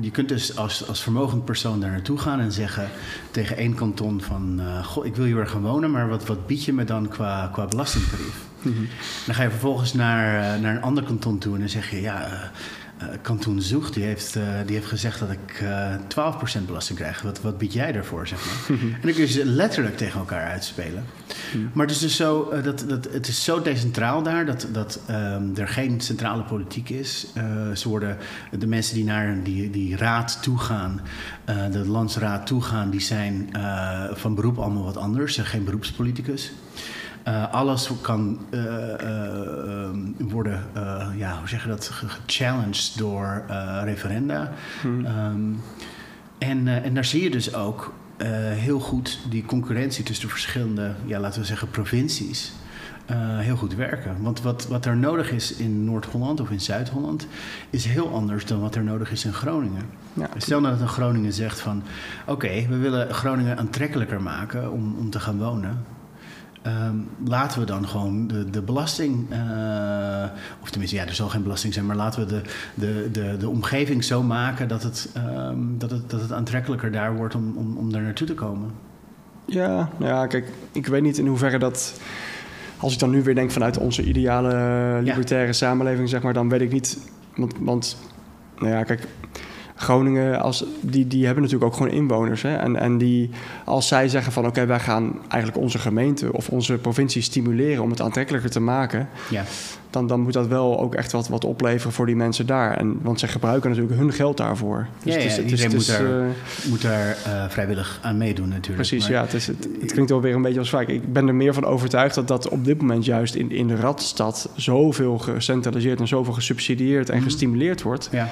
je kunt dus als, als vermogend persoon daar naartoe gaan en zeggen tegen één kanton van, uh, goh, ik wil hier gaan wonen, maar wat, wat bied je me dan qua, qua belastingtarief? Mm -hmm. Dan ga je vervolgens naar, uh, naar een ander kanton toe en dan zeg je, ja... Uh, Kantoen Zoeg, die heeft, uh, die heeft gezegd dat ik uh, 12% belasting krijg. Wat, wat bied jij daarvoor, zeg maar? en dan kun je ze letterlijk tegen elkaar uitspelen. Maar het is dus zo, dat, dat, het is zo decentraal daar dat, dat um, er geen centrale politiek is. ze worden, de mensen die naar die, die raad toe gaan, de landsraad toe gaan, die zijn van beroep allemaal wat anders. Ze zijn geen beroepspoliticus. Uh, alles kan uh, uh, worden, ja, hoe zeg je dat, gechallenged door referenda. Hmm. Um, en, en daar zie je dus ook heel goed die concurrentie tussen de verschillende, ja, laten we zeggen, provincies. heel goed werken. Want wat, wat er nodig is in Noord-Holland of in Zuid-Holland is heel anders dan wat er nodig is in Groningen. Ja, Stel nou dat een Groningen zegt van oké, we willen Groningen aantrekkelijker maken om, om te gaan wonen. Um, laten we dan gewoon de, de belasting, uh, of tenminste, ja, er zal geen belasting zijn, maar laten we de, de, de, de omgeving zo maken dat het, um, dat, het, dat het aantrekkelijker daar wordt om, om, om daar naartoe te komen. Ja, nou ja, kijk, ik weet niet in hoeverre dat. Als ik dan nu weer denk vanuit onze ideale libertaire samenleving, zeg maar, dan weet ik niet. Want, want nou ja, kijk, Groningen, als, die, die hebben natuurlijk ook gewoon inwoners. Hè? En, en die, als zij zeggen van oké, wij gaan eigenlijk onze gemeente of onze provincie stimuleren om het aantrekkelijker te maken. Ja. Dan, dan moet dat wel ook echt wat, wat opleveren voor die mensen daar. En, want zij gebruiken natuurlijk hun geld daarvoor. Dus ja, ja, het is, het is, moet, daar, uh, moet daar uh, vrijwillig aan meedoen natuurlijk. Precies, maar, ja. Het, is, het, het, klinkt wel weer een beetje als vaak. Ik ben er meer van overtuigd dat dat op dit moment juist in, in de Radstad zoveel gecentraliseerd en zoveel gesubsidieerd en mm -hmm. gestimuleerd wordt. Ja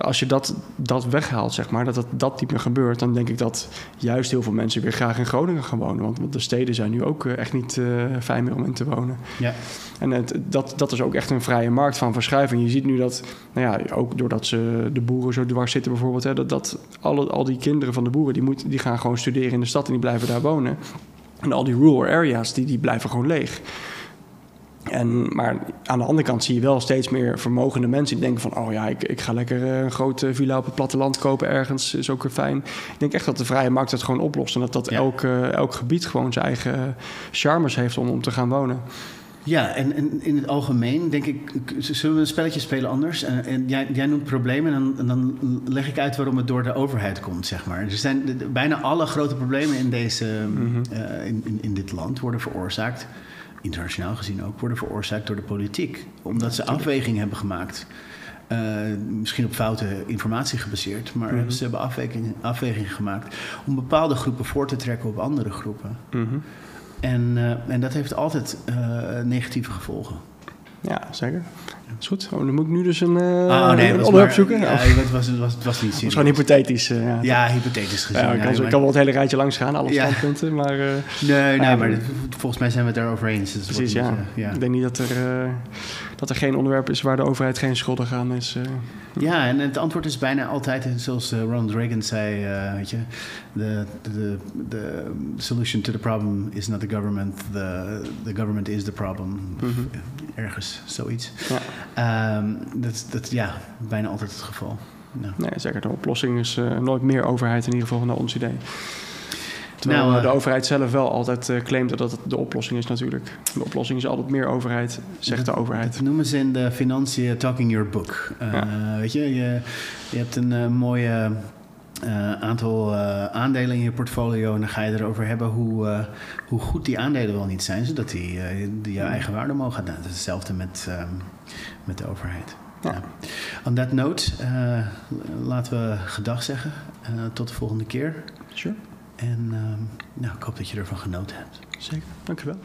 als je dat, dat weghaalt, zeg maar, dat, dat dat niet meer gebeurt, dan denk ik dat juist heel veel mensen weer graag in Groningen gaan wonen. Want, de steden zijn nu ook eh, echt niet uh, fijn meer om in te wonen. Ja. En het, dat, dat is ook echt een vrije markt van verschuiving. Je ziet nu dat, nou ja, ook doordat ze de boeren zo dwars zitten bijvoorbeeld, hè, dat, dat alle, al die kinderen van de boeren, die, moet, die gaan gewoon studeren in de stad en die blijven daar wonen. En al die rural areas, die, die blijven gewoon leeg. En, maar aan de andere kant zie je wel steeds meer vermogende mensen die denken van... oh ja, ik, ik ga lekker eh, een grote villa op het platteland kopen ergens, is ook weer fijn. Ik denk echt dat de vrije markt het gewoon oplost... en dat, dat elk, elk gebied gewoon zijn eigen charmes heeft om, om te gaan wonen. Ja, en, en, in het algemeen denk ik, zullen we een spelletje spelen anders? En, en jij, jij, noemt problemen en dan, en dan, leg ik uit waarom het door de overheid komt, zeg maar. Er zijn de, bijna alle grote problemen in, deze, mm -hmm. uh, in, in, in, dit land worden veroorzaakt internationaal gezien ook, worden veroorzaakt door de politiek. Omdat ze afwegingen hebben gemaakt. Uh, misschien op foute informatie gebaseerd, maar mm -hmm. ze hebben afwegingen afweging gemaakt om bepaalde groepen voor te trekken op andere groepen. Mm -hmm. en, uh, en dat heeft altijd uh, negatieve gevolgen. Ja, zeker. Is goed. Oh, dan moet ik nu dus een, uh, oh, nee, een onderwerp zoeken. Ja, het, was, het, was, het was niet serieus. Het was gewoon hypothetisch. Uh, ja. ja, hypothetisch gezien. Ja, ik, kan, ik kan wel het hele rijtje langs gaan, alle standpunten. Maar, uh, nee, nee, maar volgens mij zijn we het daarover eens. Dus precies, ja. ja. Ik denk niet dat er, dat er geen onderwerp is waar de overheid geen schuldig aan is. Ja, en het antwoord is bijna altijd, zoals Ronald Reagan zei, weet je... The, the, the solution to the problem is not the government, the, the government is the problem. Mm -hmm. Ergens, zoiets. Ja. Um, dat, dat ja, bijna altijd het geval. Ja. Nee, zeker. De oplossing is uh, nooit meer overheid, in ieder geval naar ons idee. Terwijl nou, uh, de overheid zelf wel altijd uh, claimt dat dat de oplossing is natuurlijk. De oplossing is altijd meer overheid, zegt de overheid. Dat noemen ze in de financiën talking your book. Ja. Weet je, je, je hebt een mooie uh, aantal uh, aandelen in je portfolio en dan ga je erover hebben hoe, uh, hoe goed die aandelen wel niet zijn, zodat die, die jouw eigen waarde mogen gaan. Nou, dat is hetzelfde met, um, met de overheid. Ja. Ja. On that note, laten we gedag zeggen. tot de volgende keer. Sure. En um, nou, ik hoop dat je ervan genoten hebt. Zeker, dankjewel.